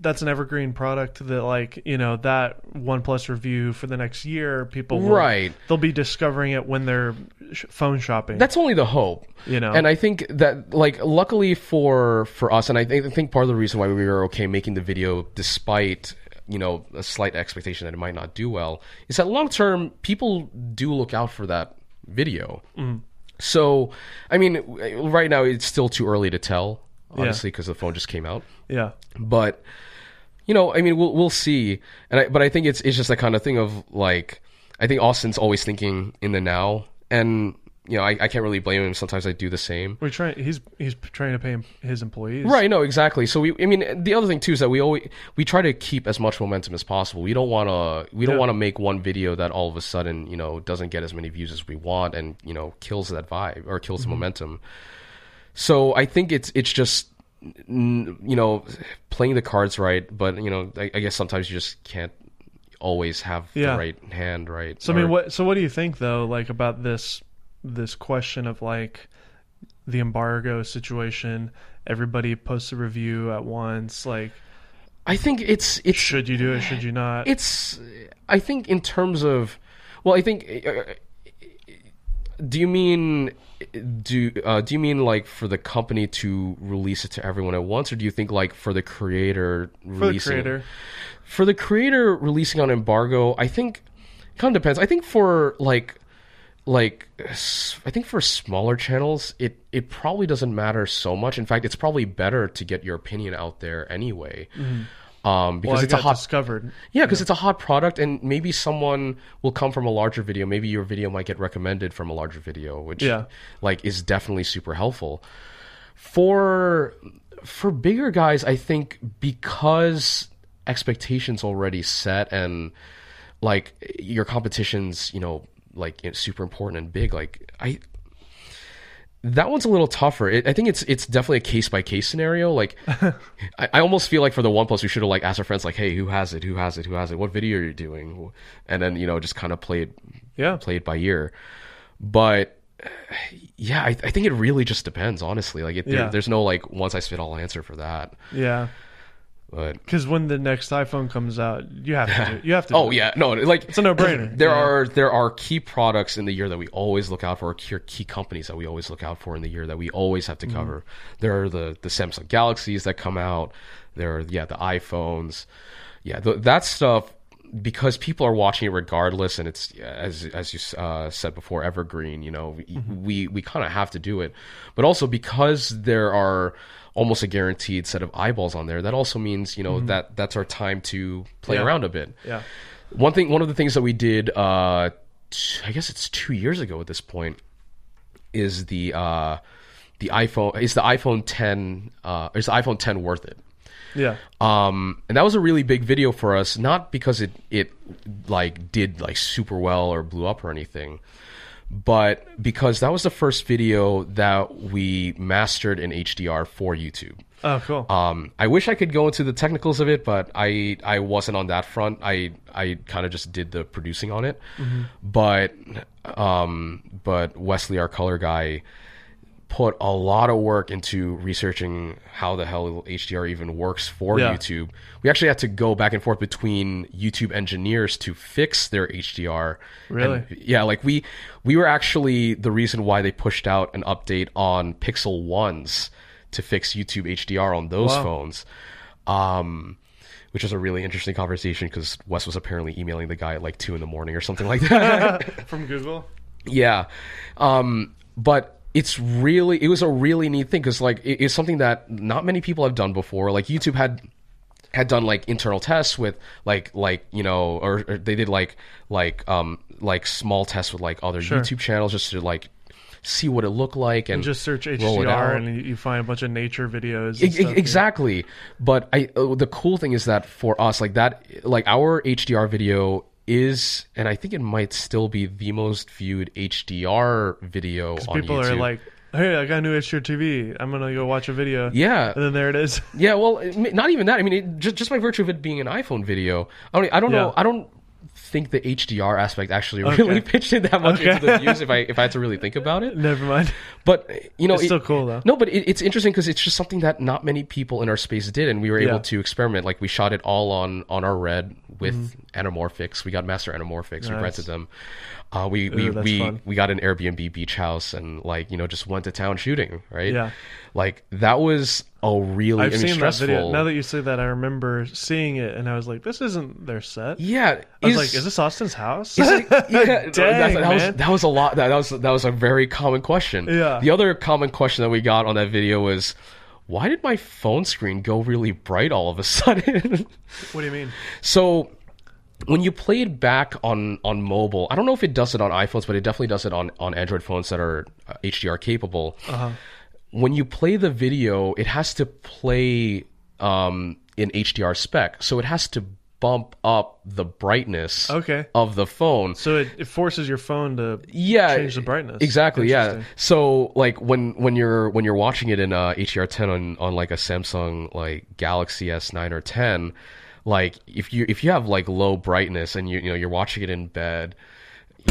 that's an evergreen product that, like, you know, that OnePlus review for the next year, people will, Right. They'll be discovering it when they're sh- phone shopping. that's only the hope You know. and i think that like luckily for for us and i think, I think part of the reason why we were okay making the video despite you know a slight expectation that it might not do well is that long term people do look out for that video Mm-hmm. so i mean right now it's still too early to tell obviously because the phone just came out yeah. but you know, I mean, we'll we'll see. And I, but I think it's it's just that kind of thing of like, I think Austin's always thinking in the now, and you know, I, I can't really blame him. Sometimes I do the same. We're trying. He's he's trying to pay him- his employees. Right, no, exactly. So we, I mean, the other thing too is that we always we try to keep as much momentum as possible. We don't want to we don't Yeah. want to make one video that all of a sudden you know doesn't get as many views as we want and you know kills that vibe or kills Mm-hmm. the momentum. So I think it's it's just you know playing the cards right, but you know I, I guess sometimes you just can't always have Yeah. the right hand right. So I mean, what? So what do you think though? Like about this this question of like the embargo situation. Everybody posts a review at once. Like, I think it's it's should you do it? Should you not? it's i think in terms of well i think uh, do you mean do uh, do you mean like for the company to release it to everyone at once or do you think like for the creator for the releasing creator. for the creator releasing on embargo i think it kind of depends i think for like like I think for smaller channels it it probably doesn't matter so much in fact it's probably better to get your opinion out there anyway um because Well, it's a hot discovered. yeah, because it's a hot product, and maybe someone will come from a larger video. Maybe your video might get recommended from a larger video, which Yeah. like is definitely super helpful. For for bigger guys, I think because expectations already set and like your competition's, you know, like it's super important and big. Like I that one's a little tougher. It, I think it's it's definitely a case by case scenario. Like, I, I almost feel like for the OnePlus, we should have like asked our friends, like, "Hey, who has it? Who has it? Who has it? What video are you doing?" And then you know just kind of play it Yeah. play it by ear. But yeah, I, I think it really just depends. Honestly, like it, there- Yeah. there's no like one size fit all answer for that. Yeah. But Because when the next iPhone comes out, you have to. Do, you have to. oh yeah, no, like It's a no-brainer. There Yeah. are there are key products in the year that we always look out for, or key, key companies that we always look out for in the year that we always have to Mm-hmm. cover. There are the the Samsung Galaxies that come out. There are yeah the iPhones, yeah th that stuff because people are watching it regardless, and it's as as you uh, said before, evergreen. You know, we Mm-hmm. we, we kind of have to do it, but also because there are almost a guaranteed set of eyeballs on there. That also means you know that that's our time to play Mm-hmm. Yeah. around a bit Yeah. one thing one of the things that we did uh t- i guess it's two years ago at this point is the uh the iphone is the iphone 10 uh is the iphone 10 worth it Yeah. um and that was a really big video for us not because it it like did like super well or blew up or anything but because that was the first video that we mastered in hdr for youtube Oh, cool. um, I wish I could go into the technicals of it, but I I wasn't on that front. I I kind of just did the producing on it. But um, but Wesley, our color guy, put a lot of work into researching how the hell HDR even works for Yeah. YouTube. We actually had to go back and forth between YouTube engineers to fix their HDR. Really? And, yeah, like we we were actually the reason why they pushed out an update on Pixel ones to fix YouTube HDR on those Wow. phones. Um, which was a really interesting conversation because Wes was apparently emailing the guy at like two in the morning or something like that. From Google. Yeah. Um, but it's really, it was a really neat thing because like it- it's something that not many people have done before. Like YouTube had had done like internal tests with like like you know or, or they did like like um like small tests with like other Sure. YouTube channels just to like see what it looked like and Just search roll it out. HDR and you- find a bunch of nature videos. and E- stuff, yeah. exactly but i uh, the cool thing is that for us like that like our hdr video is and i think it might still be the most viewed hdr video on People YouTube. are like, "Hey, I got a new HDR TV. I'm gonna go watch a video." yeah And then there it is. yeah well not even that i mean it, just, just by virtue of it being an iphone video i don't i don't know i don't think the hdr aspect actually really pitched in that much Okay. into the views if i if i had to really think about it Never mind. but you know It's it- still cool though. No, but it, it's interesting because it's just something that not many people in our space did, and we were able Yeah. to experiment. Like we shot it all on on our red with anamorphics. We got master anamorphics. We Mm-hmm. Rented them. Uh, we we Ooh, we, fun. we got an Airbnb beach house and like you know just went to town shooting. Right. Yeah. Like that was a really I've seen that video. Now that you say that, I remember seeing it, and I was like, "This isn't their set." yeah. I was like, "Is this Austin's house?" Yeah, Dang, that, that was man. that was a lot. That, that was that was a very common question. Yeah. The other common question that we got on that video was, why did my phone screen go really bright all of a sudden? what do you mean? so when you play it back on on mobile, I don't know if it does it on iPhones, but it definitely does it on on Android phones that are uh, HDR capable. Uh-huh. When you play the video, it has to play um, in HDR spec, so it has to bump up the brightness Okay. of the phone. So it, it forces your phone to yeah change the brightness. exactly yeah so like when when you're when you're watching it in uh hdr10 on on like a samsung like galaxy s9 or 10 like if you if you have like low brightness and you you know you're watching it in bed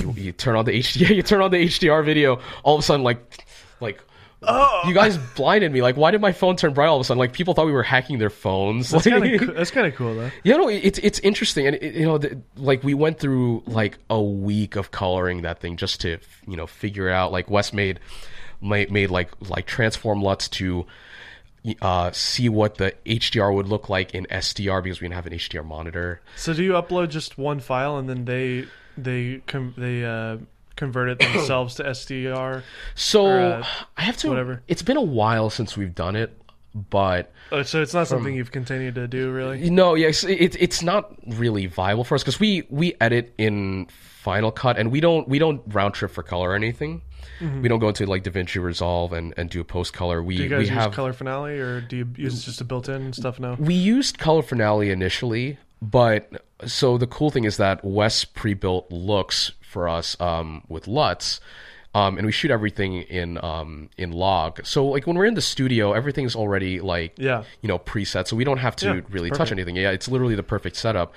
you, you turn on the hdr you turn on the hdr video all of a sudden like like Oh, you guys blinded me like why did my phone turn bright all of a sudden like people thought we were hacking their phones that's Like- kind of of cool though. you know, it's it's interesting, and it, you know, the, like we went through like a week of coloring that thing just to you know figure out. Like Wes made made, made like like transform LUTs to uh, see what the HDR would look like in SDR because we didn't have an HDR monitor. So do you upload just one file and then they they com- they uh, convert it themselves to SDR? So Or, uh, I have to. whatever. It's been a while since we've done it, but Oh, so it's not something you've continued to do really. No, yes, it, it's not really viable for us because we we edit in Final Cut and we don't we don't round trip for color or anything. We don't go into like DaVinci Resolve and, and do a post color. We Do you guys we use have Color Finale or do you use just a built-in stuff now? we used Color Finale initially, but so the cool thing is that Wes pre-built looks for us um, with LUTs. Um, and we shoot everything in um, in log. So like when we're in the studio, everything's already like Yeah. you know preset, so we don't have to Yeah, really touch anything. Yeah, it's literally the perfect setup.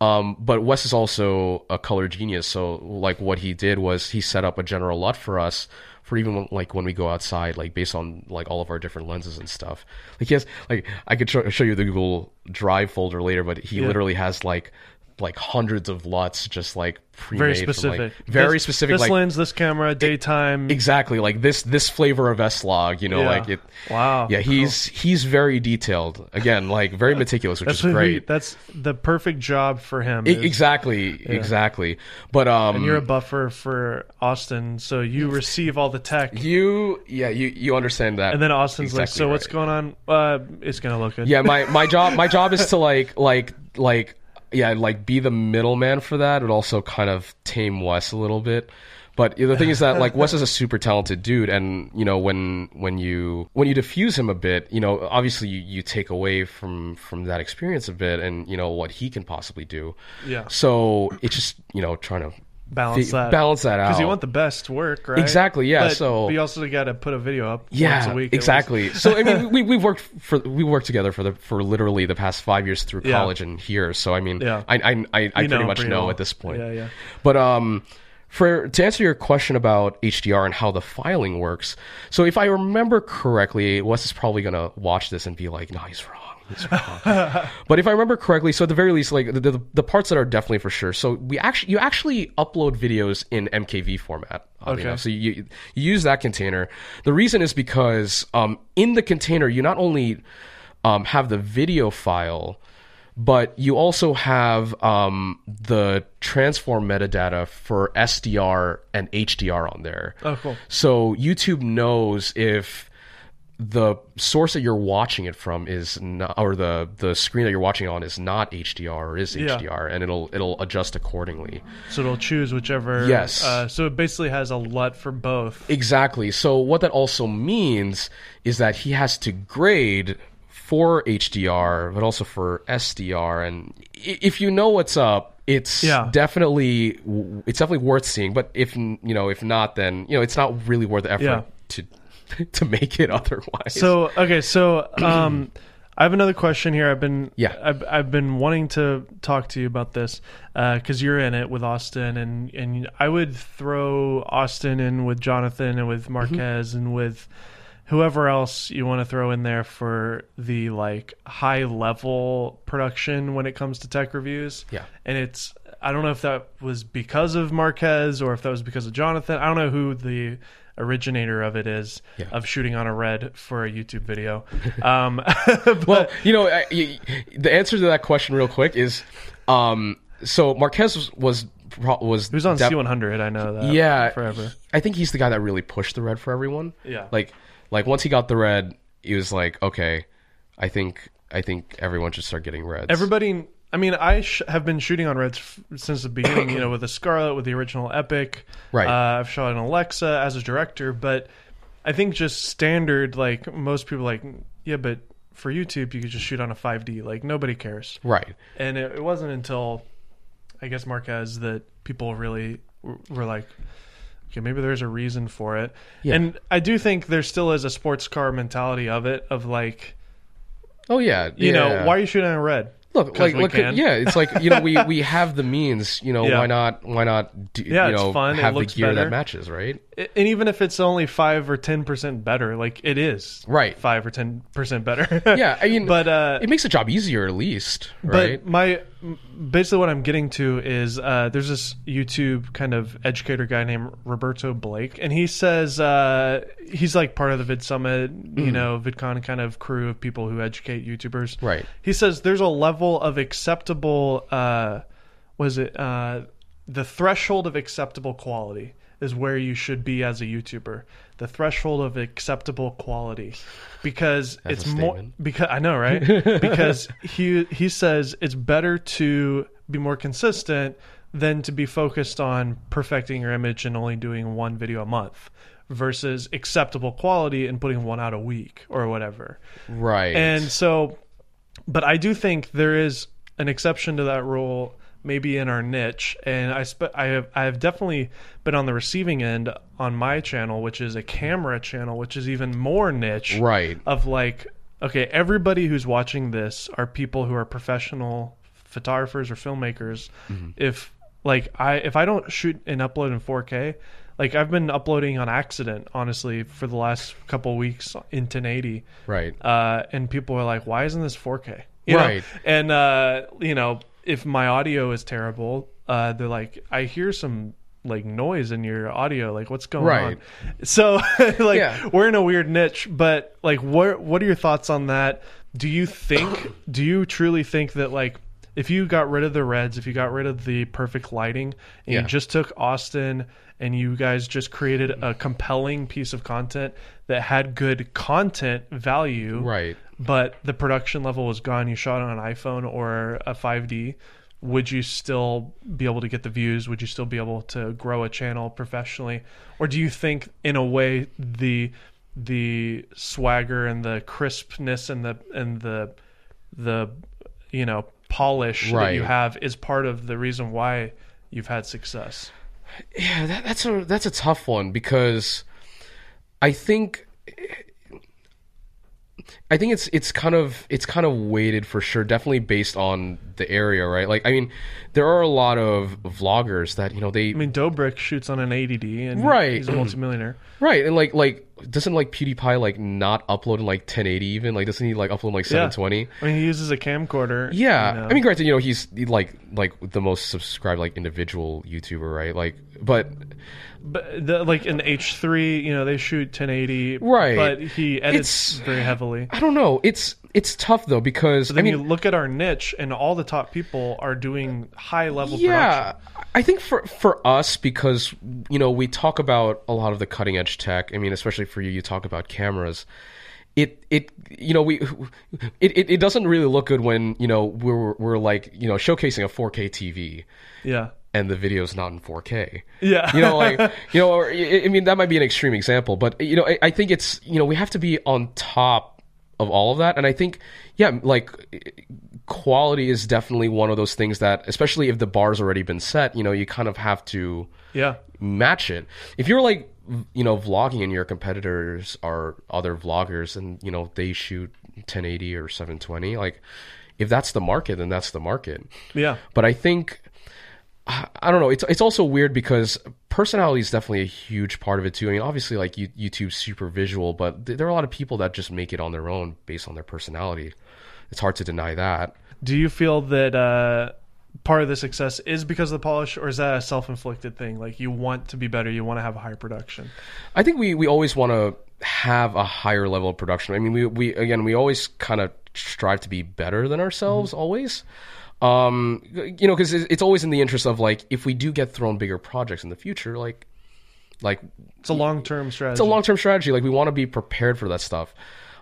Um, but Wes is also a color genius, so like what he did was he set up a general LUT for us for even when, like when we go outside, like based on like all of our different lenses and stuff. Like he has like I could show, show you the Google Drive folder later, but he Yeah. literally has like like hundreds of LUTs just like Very from, like- specific. very This- specific. This like lens, this camera, daytime. exactly like this this flavor of S log. You know, Yeah. like it. Wow. Yeah, he's he's very detailed. Again, like very meticulous, which That's is what he- great. that's the perfect job for him. E- is- exactly, exactly. But um, and you're a buffer for Austin, so you receive all the tech. you yeah you you understand that. And then Austin's like, exactly "So what's going on? Uh, it's gonna look good." Yeah, my my job my job is to like like like yeah like be the middleman for that, but also kind of tame Wes a little bit. But the thing is that like Wes is a super talented dude, and you know when when you when you diffuse him a bit, you know obviously you, you take away from from that experience a bit, and you know what he can possibly do. Yeah. So it's just you know trying to balance that. balance that out because you want the best work, right? Exactly, yeah, But, so- but you also got to put a video up yeah, once a week. exactly. so I mean, we we worked for we worked together for the for literally the past five years through Yeah. college and here. So I mean, Yeah. I I I, I pretty know much pretty know well. at this point. Yeah, yeah. But um, for to answer your question about HDR and how the filing works. So if I remember correctly, Wes is probably gonna watch this and be like, "No, he's wrong." But if I remember correctly, so at the very least, like the, the, the parts that are definitely for sure. So we actually you actually upload videos in MKV format. Okay. enough. So you, you use that container. The reason is because um, in the container you not only um, have the video file, but you also have um, the transform metadata for SDR and HDR on there. Oh, cool. So YouTube knows if the source that you're watching it from is not, or the the screen that you're watching on is not HDR or is Yeah. HDR, and it'll it'll adjust accordingly. So it'll choose whichever. Yes. Uh, so it basically has a LUT for both. Exactly. So what that also means is that he has to grade for HDR, but also for SDR. And if you know what's up, it's Yeah. definitely it's definitely worth seeing. But if you know if not, then you know it's not really worth the effort Yeah. to to make it otherwise. So okay, so um, I have another question here. I've been Yeah. I've, I've been wanting to talk to you about this because you're in it with Austin, and and I would throw Austin in with Jonathan and with Marques and with whoever else you want to throw in there for the like high level production when it comes to tech reviews. Yeah. and it's I don't know if that was because of Marques or if that was because of Jonathan. I don't know who the originator of it is Yeah. of shooting on a red for a YouTube video. Um, well, but you know, I, y- the answer to that question, real quick, is um, so Marques was was, was on def- C100. I know that. yeah forever. I think he's the guy that really pushed the red for everyone. Yeah. Like like once he got the red, he was like, okay, I think I think everyone should start getting reds. Everybody. I mean, I sh- have been shooting on reds f- since the beginning. You know, with the Scarlet, with the original Epic. Right. Uh, I've shot in Alexa as a director, but I think just standard, like most people, like yeah, but for YouTube, you could just shoot on a 5D. Like nobody cares. right. and it, it wasn't until I guess Marques that people really w- were like, okay, maybe there's a reason for it. Yeah. And I do think there still is a sports car mentality of it, of like, Oh yeah. you yeah. know, why are you shooting on red? Look, like, look, yeah, it's like you know, we we have the means. You know, Yeah. why not? Why not? Do, Yeah, you it's know, fun, it have the looks gear better. that matches, right? And even if it's only five or ten percent better, like it is Right. five or ten percent better. Yeah, I mean, but uh, it makes the job easier at least, right? But my basically what I'm getting to is uh, there's this YouTube kind of educator guy named Roberto Blake, and he says uh, he's like part of the VidSummit, you know, VidCon kind of crew of people who educate YouTubers. Right. He says there's a level of acceptable. Uh, was it uh, the threshold of acceptable quality is where you should be as a YouTuber. The threshold of acceptable quality, because That's it's more because I know right because he he says it's better to be more consistent than to be focused on perfecting your image and only doing one video a month versus acceptable quality and putting one out a week or whatever. right. And so, but I do think there is an exception to that rule, maybe in our niche. And I spe- I have I have definitely been on the receiving end on my channel, which is a camera channel, which is even more niche. right. Of like, okay, everybody who's watching this are people who are professional photographers or filmmakers. If like I if I don't shoot and upload in 4K. Like I've been uploading on accident, honestly, for the last couple weeks in 1080 Right. uh, and people are like, "Why isn't this 4K?" You know? Right. And uh, you know, if my audio is terrible, uh, they're like, "I hear some like noise in your audio. Like, what's going Right. on?" So, like, Yeah. we're in a weird niche. But like, what what are your thoughts on that? Do you think? do you truly think that like? If you got rid of the reds, if you got rid of the perfect lighting, and Yeah. you just took Austin and you guys just created a compelling piece of content that had good content value, Right. But the production level was gone, you shot on an iPhone or a 5D, would you still be able to get the views? Would you still be able to grow a channel professionally? Or do you think in a way the the swagger and the crispness and the and the the you know polish that you have is part of the reason why you've had success? Yeah, that, that's a that's a tough one because I think I think it's it's kind of it's kind of weighted for sure. Definitely based on the area, right? Like I mean, there are a lot of vloggers that you know they I mean, Dobrik shoots on an 80D, and Right. he's a multimillionaire. right and like like doesn't like PewDiePie like not upload in like 1080 even like doesn't he like upload in, like 720? I mean, he uses a camcorder. Yeah, you know. I mean, granted, you know, he's he, like like the most subscribed like individual YouTuber, right? Like, but but the, like in H3, you know, they shoot 1080, Right. But he edits It's- very heavily. I don't know. It's it's tough though because I Then mean, you look at our niche, and all the top people are doing high level yeah, production. I think for for us because you know we talk about a lot of the cutting edge tech. I mean, especially for you, you talk about cameras. It it you know we it, it, it doesn't really look good when you know we're we're like you know showcasing a 4K TV Yeah, and the video's not in 4K. yeah. you know like you know or, i I mean that might be an extreme example but you know I, I think it's you know we have to be on top of all of that. And i think yeah like quality is definitely one of those things that especially if the bar's already been set you know you kind of have to yeah, match it. If you're like you know vlogging and your competitors are other vloggers and you know they shoot 1080 or 720 like if that's the market then that's the market. Yeah. but I think I don't know. It's it's also weird because personality is definitely a huge part of it too. I mean, obviously, like you, YouTube's super visual, but th- there are a lot of people that just make it on their own based on their personality. It's hard to deny that. Do you feel that uh, part of the success is because of the polish, or is that a self inflicted thing? Like you want to be better, you want to have a higher production. I think we we always want to have a higher level of production. I mean, we we again we always kind of strive to be better than ourselves always. Um, you know, because it's always in the interest of like if we do get thrown bigger projects in the future, like like It's a long term strategy. it's a long term strategy. Like we want to be prepared for that stuff.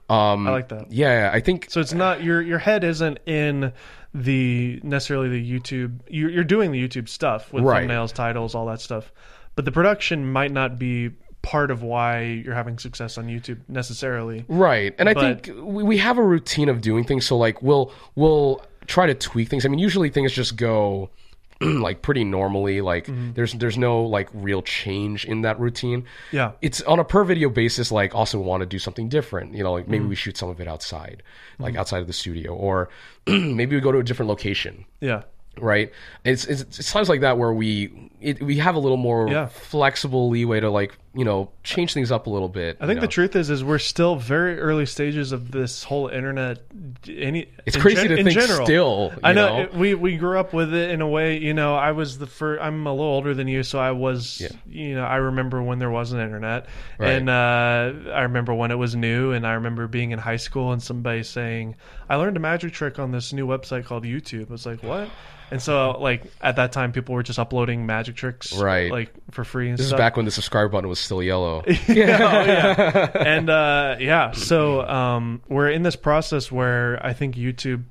Um, I like that. Yeah, I think So it's not your your head isn't in the necessarily the YouTube. You're, you're doing the YouTube stuff with Right. thumbnails, titles, all that stuff, but the production might not be part of why you're having success on YouTube necessarily. right, and I think we, we have a routine of doing things. So like we'll we'll try to tweak things. I mean, usually things just go like pretty normally. Like Mm-hmm. there's there's no like real change in that routine. Yeah. It's on a per video basis. Like also want to do something different. You know, like Mm-hmm. maybe we shoot some of it outside, like outside of the studio, or maybe we go to a different location. Yeah. Right? It's, it's it's times like that where we it, we have a little more Yeah. flexible leeway to like you know change things up a little bit. I think the truth is, is we're still very early stages of this whole internet. Any, It's in crazy gen- to in think general. still, I know, know? it- we we grew up with it in a way. You know, I was the first. I'm a little older than you, so I was. Yeah. You know, I remember when there wasn't internet, Right. and uh, I remember when it was new, and I remember being in high school and somebody saying, "I learned a magic trick on this new website called YouTube." I was like, "What?" And so, like at that time, people were just uploading magic tricks, Right. like for free and This is back when the subscribe button was still yellow. yeah, oh, yeah. and uh, yeah, so um, we're in this process where I think YouTube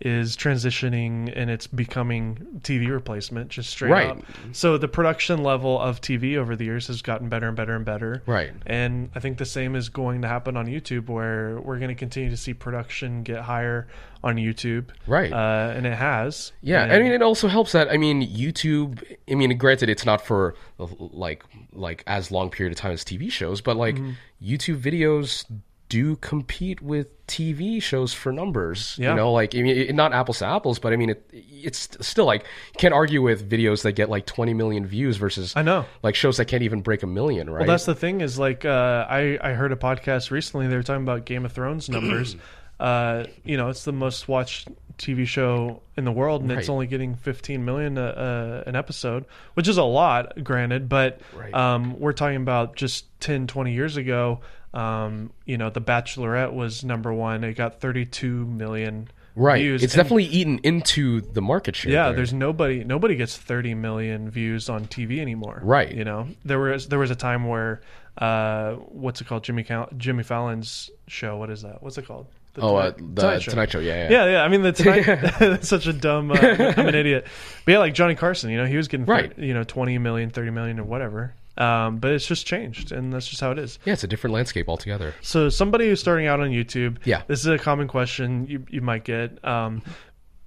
is transitioning and it's becoming TV replacement, just straight Right. up. So the production level of TV over the years has gotten better and better and better. Right. And I think the same is going to happen on YouTube, where we're going to continue to see production get higher on YouTube. Right. Uh, and it has. Yeah, And- I mean, it also helps that I mean, YouTube. I mean, granted, it's not for like like as long period of time as TV shows, but like Mm-hmm. YouTube videos do compete with TV shows for numbers. Yeah. You know, like I mean, it, not apples to apples, but I mean, it it's still like you can't argue with videos that get like 20 million views versus I know. like shows that can't even break a million, right? Well, that's the thing is like uh, I I heard a podcast recently. They were talking about Game of Thrones numbers. uh, you know, it's the most watched TV show in the world, and it's only getting 15 million a, a, an episode, which is a lot, granted. But Right. um, we're talking about just 10, 20 years ago. Um, you know, The Bachelorette was number one. It got 32 million right. views. It's And- definitely eaten into the market share. yeah, there. there's nobody nobody gets 30 million views on TV anymore. Right. You know, there was there was a time where uh what's it called Jimmy Cal- Jimmy Fallon's show, what is that? What's it called? The oh, uh, the Tonight Tonight Show. Show. Yeah, yeah, Yeah, yeah. I mean, the tonight that's such a dumb. Uh, I'm an idiot. But yeah, like Johnny Carson, you know, he was getting Right. you know 20 million, 30 million, or whatever. Um, but it's just changed, and that's just how it is. Yeah, it's a different landscape altogether. So somebody who's starting out on YouTube, Yeah. this is a common question you you might get. Um,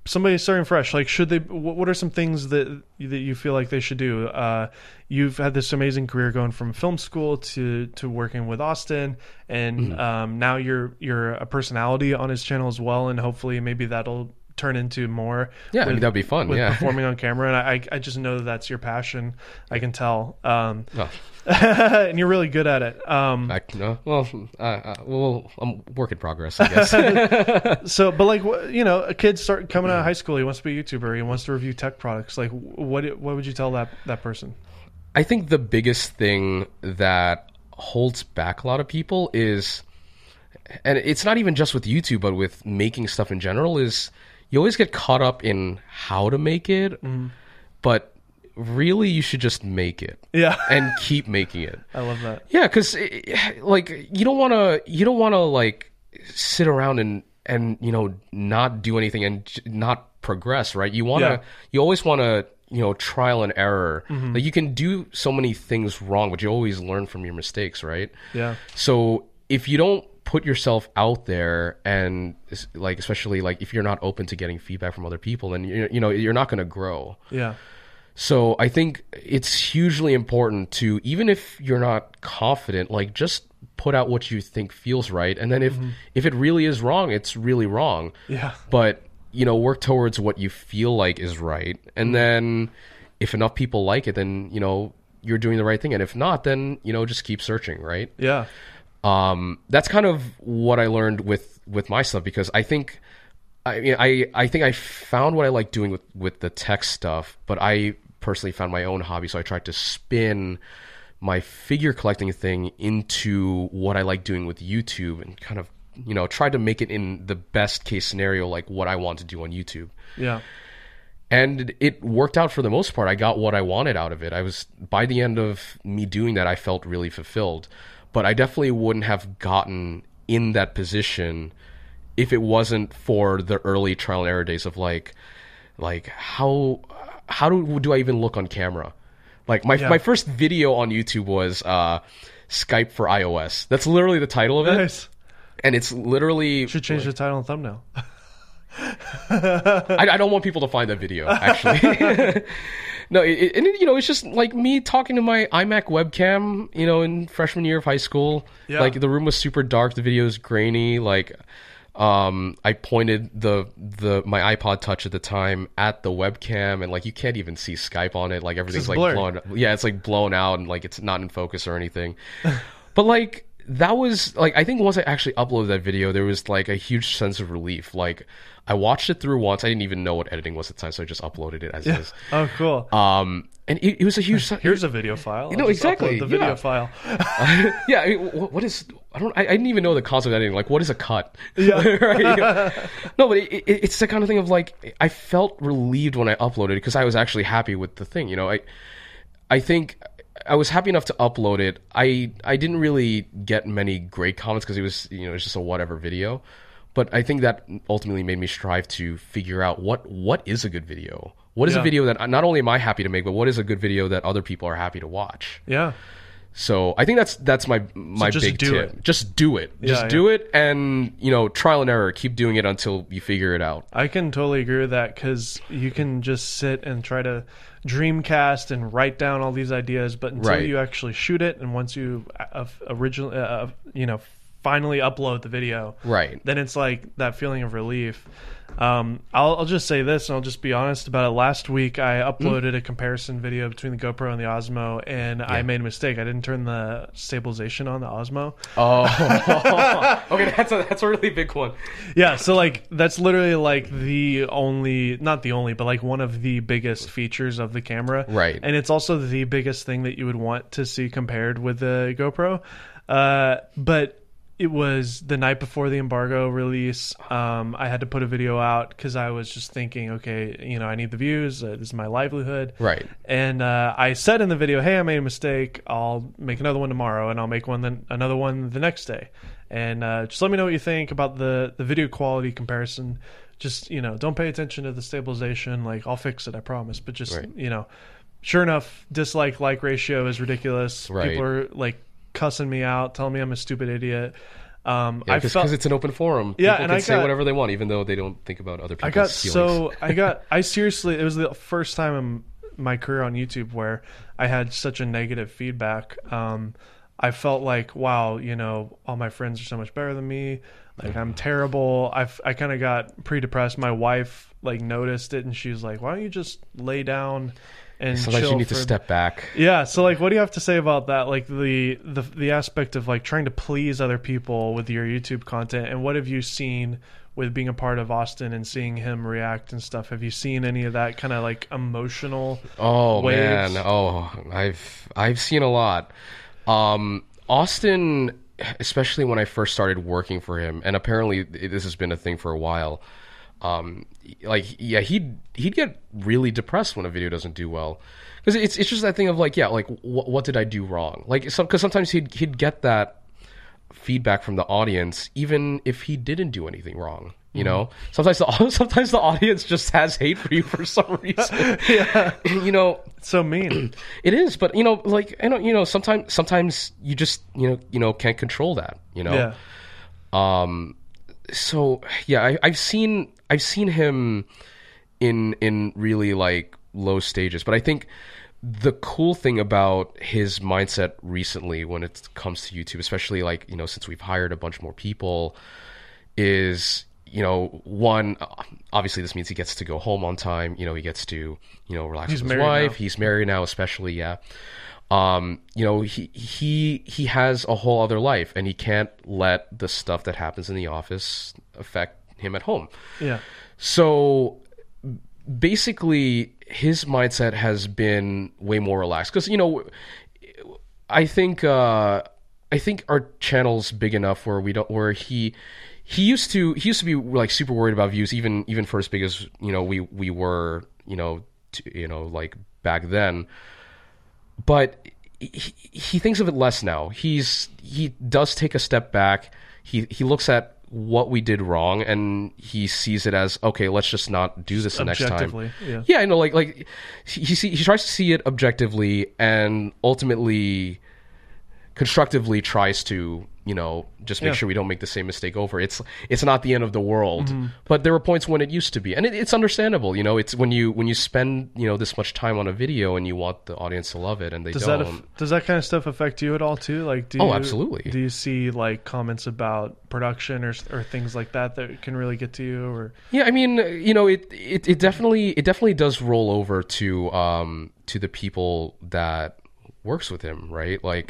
somebody starting fresh, like should they? What what are some things that that you feel like they should do? Uh, you've had this amazing career going from film school to to working with Austin, and Mm-hmm. um, now you're you're a personality on his channel as well, and hopefully maybe that'll turn into more. Yeah, I mean, that'd be fun, with yeah. performing on camera, and I I just know that that's your passion. I can tell, um, Oh, and you're really good at it. Um, I, no, well, uh, well, I'm work in progress, I guess. So, but like, you know, a kid start coming out of high school, he wants to be a YouTuber, he wants to review tech products. Like, what what would you tell that that person? I think the biggest thing that holds back a lot of people is, and it's not even just with YouTube, but with making stuff in general, is you always get caught up in how to make it, mm-hmm. but really you should just make it Yeah, and keep making it. I love that. Yeah, because like you don't want to, you don't want to like sit around and and you know not do anything and not progress, right? You want to, Yeah. you always want to, you know, trial and error. Mm-hmm. Like you can do so many things wrong, but you always learn from your mistakes, right? Yeah, So if you don't put yourself out there and like especially like if you're not open to getting feedback from other people then you you know you're not going to grow. Yeah, so I think it's hugely important to even if you're not confident, like just put out what you think feels right, and then if mm-hmm. if it really is wrong, it's really wrong. yeah, But you know, work towards what you feel like is right, and mm-hmm. then if enough people like it, then you know you're doing the right thing, and if not, then you know just keep searching, right? yeah, um, that's kind of what I learned with with my stuff because I think I mean I I think I found what I like doing with with the tech stuff, but I personally found my own hobby, so I tried to spin my figure collecting thing into what I like doing with YouTube and kind of you know tried to make it in the best case scenario like what I want to do on YouTube yeah, and it worked out for the most part. I got what I wanted out of it. I was by the end of me doing that, I felt really fulfilled. But I definitely wouldn't have gotten in that position if it wasn't for the early trial and error days of like, like how how do do I even look on camera? Like my Yeah. my first video on YouTube was uh, Skype for iOS. That's literally the title of it, and it's literally Should change the title and thumbnail. I, I don't want people to find that video actually. no, it, it- and it, you know it's just like me talking to my iMac webcam. You know, in freshman year of high school, Yeah. like the room was super dark, the video is grainy. Like, um, I pointed the the my iPod Touch at the time at the webcam, and like you can't even see Skype on it. Like everything's like blown. Yeah, it's like blown out, and like it's not in focus or anything. but like that was like I think once I actually uploaded that video, there was like a huge sense of relief. Like I watched it through once. I didn't even know what editing was at the time, so I just uploaded it as is. Oh, cool. Um, and it, it was a huge. Here's a video file. I'll know, exactly, The video yeah. file. yeah. I mean, wh- what is? I don't. I, I didn't even know the concept of editing. Like, what is a cut? Yeah. right? No, but it, it, it's the kind of thing of like I felt relieved when I uploaded because I was actually happy with the thing. You know, I I think I was happy enough to upload it. I I didn't really get many great comments because it was you know it was just a whatever video. But I think that ultimately made me strive to figure out what what is a good video. What is Yeah. a video that not only am I happy to make, but what is a good video that other people are happy to watch? Yeah. So I think that's that's my my just big do tip. it. Just do it. Just Yeah, do it, and you know, trial and error. Keep doing it until you figure it out. I can totally agree with that because you can just sit and try to dreamcast and write down all these ideas, but until Right. you actually shoot it and once you uh, originally, uh, you know, finally upload the video, Right. then it's like that feeling of relief. Um, I'll, I'll just say this, and I'll just be honest about it. Last week, I uploaded a comparison video between the GoPro and the Osmo, and I made a mistake. I didn't turn the stabilization on the Osmo. Oh, okay. That's a that's a really big one. Yeah, so like that's literally like the only not the only, but like one of the biggest features of the camera. Right. And it's also the biggest thing that you would want to see compared with the GoPro. Uh, but it was the night before the embargo release. Um, I had to put a video out because I was just thinking, okay, you know, I need the views. Uh, this is my livelihood. Right. And uh, I said in the video, "Hey, I made a mistake. I'll make another one tomorrow, and I'll make one then another one the next day." And uh, just let me know what you think about the the video quality comparison. Just you know, don't pay attention to the stabilization. Like I'll fix it, I promise. But just Right. you know, sure enough, dislike like ratio is ridiculous. Right. People are like cussing me out, telling me I'm a stupid idiot. Um, Yeah, I because felt it's an open forum. Yeah, People and can I say got- whatever they want, even though they don't think about other people's I got feelings. so I got I seriously it was the first time in my career on YouTube where I had such a negative feedback. Um, I felt like wow, you know, all my friends are so much better than me. Like I'm terrible. I I kind of got pretty depressed. My wife like noticed it and she was like, "Why don't you just lay down and Sometimes chill you need to for step back. yeah, so like what do you have to say about that? Like the the the aspect of like trying to please other people with your YouTube content and what have you seen with being a part of Austin and seeing him react and stuff? Have you seen any of that kind of like emotional Oh waves? man, oh I've I've seen a lot. Um, Austin, especially when I first started working for him, and apparently this has been a thing for a while. Um, like yeah, he'd he'd get really depressed when a video doesn't do well because it's it's just that thing of like yeah, like what what did I do wrong? Like some because sometimes he'd he'd get that feedback from the audience even if he didn't do anything wrong. You know, sometimes the sometimes the audience just has hate for you for some reason. Yeah. you know, It's so mean. it is, but you know, like I know, you know, sometimes sometimes you just you know you know can't control that. You know, yeah. um, so yeah, I, I've seen I've seen him in in really like low stages, but I think the cool thing about his mindset recently when it comes to YouTube, especially like you know since we've hired a bunch more people, is you know one obviously this means he gets to go home on time. You know he gets to you know relax He's with his wife. now. He's married now, especially yeah um, you know, he he he has a whole other life, and he can't let the stuff that happens in the office affect him at home. Yeah. So basically, his mindset has been way more relaxed because you know, I think uh, I think our channel's big enough where we don't where he. He used to he used to be like super worried about views even even for as big as you know we we were you know to, you know like back then but he, he thinks of it less now. He's he does take a step back. He he looks at what we did wrong and he sees it as okay. Let's just not do this the next time. Yeah. Yeah, I know. Like like he he, see, he tries to see it objectively and ultimately constructively tries to you know just make Yeah. sure we don't make the same mistake over it's it's not the end of the world Mm-hmm. but there were points when it used to be and it, it's understandable you know it's when you when you spend you know this much time on a video and you want the audience to love it and they Does don't that aff- does that kind of stuff affect you at all too? Like, do Oh, you, absolutely. Do you see like comments about production or or things like that that can really get to you? Or Yeah, I mean, you know, it, it it definitely it definitely does roll over to um to the people that works with him, right? Like,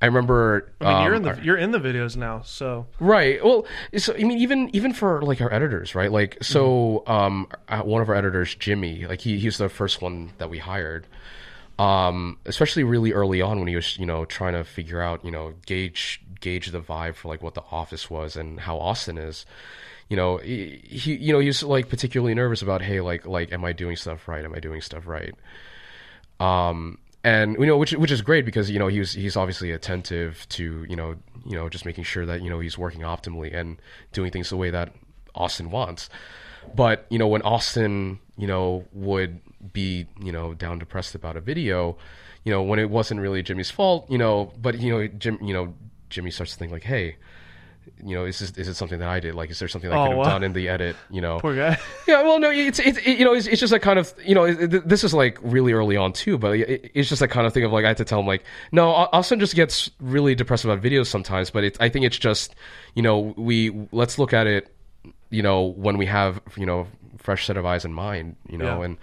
I remember. Mm-hmm. I mean, you're in um, the you're in the videos now, so Right. Well, so I mean, even even for like our editors, right? Like, so um, uh, one of our editors, Jimmy, like he he's the first one that we hired. Um, especially really early on when he was, you know, trying to figure out, you know, gauge gauge the vibe for like what the office was and how Austin is. You know, he, he you know, he was like particularly nervous about, hey, like like, am I doing stuff right? Am I doing stuff right? um, and you know, which which is great because you know he was he's obviously attentive to you know you know just making sure that you know he's working optimally and doing things the way that Austin wants. But you know, when Austin you know would be you know down depressed about a video, you know when it wasn't really Jimmy's fault, you know, but you know Jim you know Jimmy starts to think like, hey. You know, is this, is it something that I did? Like, is there something I Oh, could have wow. done in the edit? You know, poor guy. yeah, well, no, it's it's it, you know, it's, it's just a kind of you know, it, this is like really early on too, but it, it's just that kind of thing of like I had to tell him like, no, Austin just gets really depressed about videos sometimes, but it, I think it's just you know we let's look at it, you know, when we have you know fresh set of eyes in mind, you know, Yeah. and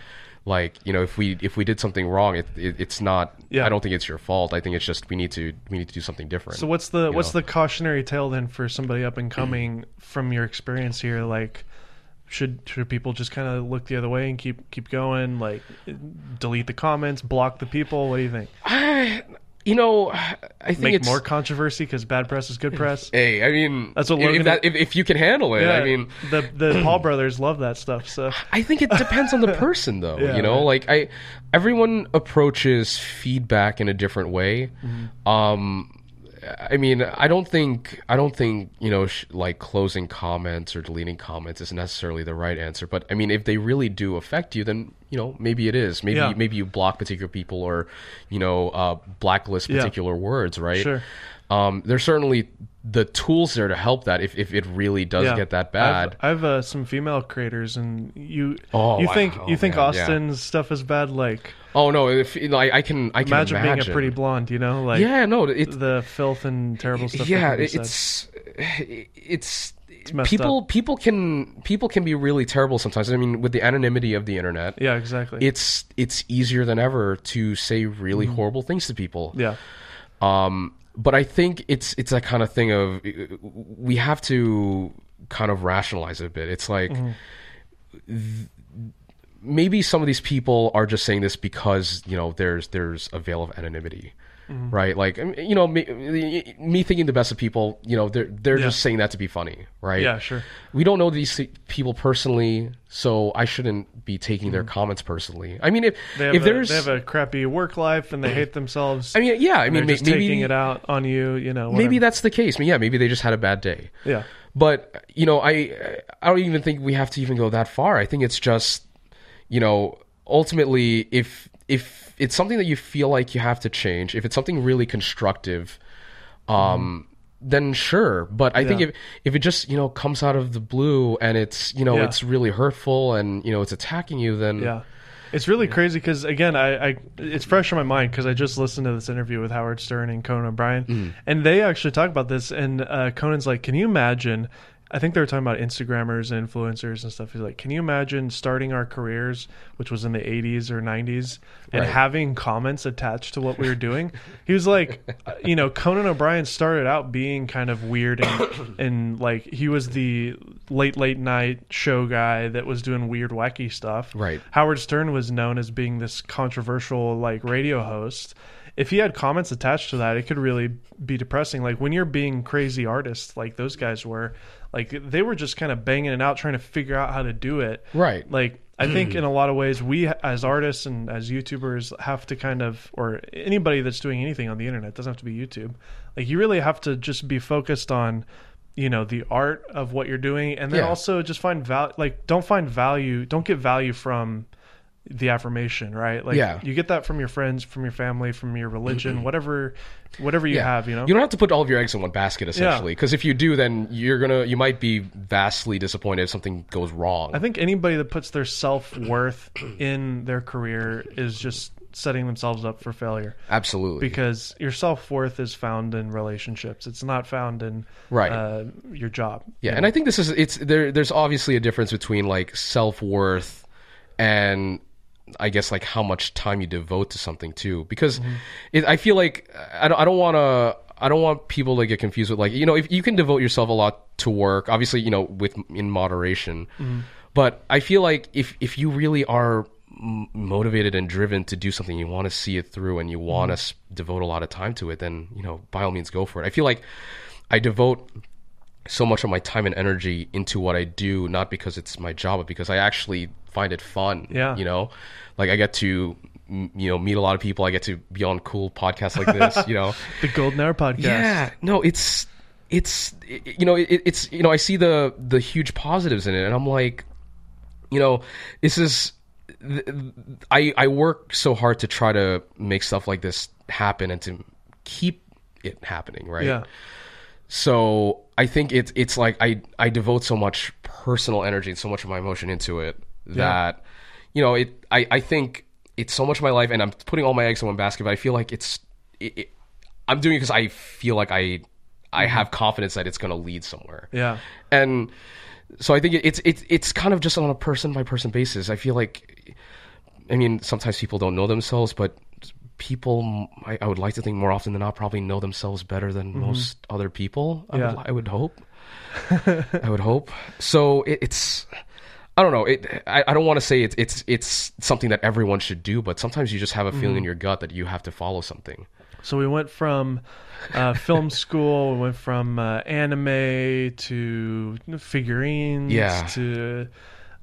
like you know if we if we did something wrong, it, it it's not. Yeah. I don't think it's your fault. I think it's just we need to we need to do something different. So what's the what's know? the cautionary tale then for somebody up and coming from your experience here? Like, should should people just kind of look the other way and keep keep going? Like, delete the comments, block the people. What do you think? I, you know, I think Make it's more controversy because bad press is good press. Hey, I mean, That's what if, Logan- if, that, if, if you can handle it. Yeah, I mean, the the Paul brothers love that stuff. So I think it depends on the person, though. Yeah, you know, right. like I, everyone approaches feedback in a different way. Mm-hmm. Um, I mean, I don't think I don't think you know sh- like closing comments or deleting comments is necessarily the right answer. But I mean, if they really do affect you, then you know maybe it is maybe Yeah. maybe you block particular people or you know uh, blacklist Yeah. particular words right Sure. Um, there's certainly the tools there to help that if, if it really does Yeah. get that bad I've, I've uh, some female creators, and you Oh, you think oh, you think man, yeah. Austin's stuff is bad? Like oh no if you know, I, I can i can imagine, imagine, being a pretty blonde, you know, like yeah no it, the filth and terrible stuff. yeah it's it's messed people people can people can be really terrible sometimes i mean with the anonymity of the internet yeah, exactly. it's it's easier than ever to say really Mm-hmm. horrible things to people yeah, um but i think it's it's that kind of thing of uh, we have to kind of rationalize it a bit. It's like mm-hmm. th- maybe some of these people are just saying this because you know there's there's a veil of anonymity Mm-hmm. right like you know me, me thinking the best of people you know they're they're Yeah. just saying that to be funny right yeah, sure. we don't know these people personally so i shouldn't be taking their comments personally i mean if Mm-hmm. They have, if a, there's they have a crappy work life and they hate themselves. i mean yeah i mean they're may- just maybe taking it out on you. You know, maybe that's the case I mean, yeah maybe they just had a bad day yeah, but you know i i don't even think we have to even go that far i think it's just you know ultimately if if it's something that you feel like you have to change if it's something really constructive um then sure but i think if if it just you know comes out of the blue and it's you know Yeah. it's really hurtful and you know it's attacking you then yeah. It's really crazy because again, I, I it's fresh in my mind because I just listened to this interview with Howard Stern and Conan O'Brien, Mm. and they actually talk about this. And uh, Conan's like, "Can you imagine?" I think they were talking about Instagrammers and influencers and stuff. He's like, "Can you imagine starting our careers, which was in the '80s or '90s, and Right. having comments attached to what we were doing?" he was like, uh, "You know, Conan O'Brien started out being kind of weird and, and like he was the late late night show guy that was doing weird wacky stuff. Right. Howard Stern was known as being this controversial like radio host. If he had comments attached to that, it could really be depressing. Like when you're being crazy artists like those guys were, like they were just kind of banging it out trying to figure out how to do it. right Like I think mm. in a lot of ways we as artists and as YouTubers have to kind of or anybody that's doing anything on the internet doesn't have to be YouTube. Like you really have to just be focused on you know the art of what you're doing and then Yeah. also just find value like don't find value don't get value from the affirmation right like Yeah. you get that from your friends from your family from your religion whatever whatever you have you know You don't have to put all of your eggs in one basket, essentially. Because if you do, then you're gonna you might be vastly disappointed if something goes wrong. I think anybody that puts their self worth in their career is just setting themselves up for failure Absolutely. because your self worth is found in relationships. It's not found in Right. uh, your job. yeah, and I think this is it's there. There's obviously a difference between like self worth and I guess like how much time you devote to something too. Because mm-hmm. it, I feel like I don't I don't want to. I don't want people to get confused with like you know if you can devote yourself a lot to work obviously you know with in moderation mm-hmm. but I feel like if if you really are motivated and driven to do something you want to see it through and you want to mm-hmm. s- devote a lot of time to it then you know by all means go for it I feel like I devote so much of my time and energy into what I do, not because it's my job, but because I actually find it fun. Yeah. You know, like I get to, you know, meet a lot of people. I get to be on cool podcasts like this, you know. The Golden Hour podcast. Yeah. No, it's, it's, it, you know, it, it's, you know, I see the, the huge positives in it and I'm like, you know, this is, I, I work so hard to try to make stuff like this happen and to keep it happening. Right Yeah. So I think it's it's like I I devote so much personal energy and so much of my emotion into it that you know it I I think it's so much of my life and I'm putting all my eggs in one basket but I feel like it's it, it, I'm doing it because I feel like I I mm-hmm. have confidence that it's going to lead somewhere Yeah. and so I think it- it's it's it's kind of just on a person by person basis. I feel like, I mean, sometimes people don't know themselves, but people, I, I would like to think more often than not, probably know themselves better than most other people. I, Yeah. would, I would hope. I would hope. So it, it's. I don't know. It. I, I don't want to say it's it's it's something that everyone should do, but sometimes you just have a feeling in your gut that you have to follow something. So we went from uh, film school, we went from uh, anime to figurines Yeah. to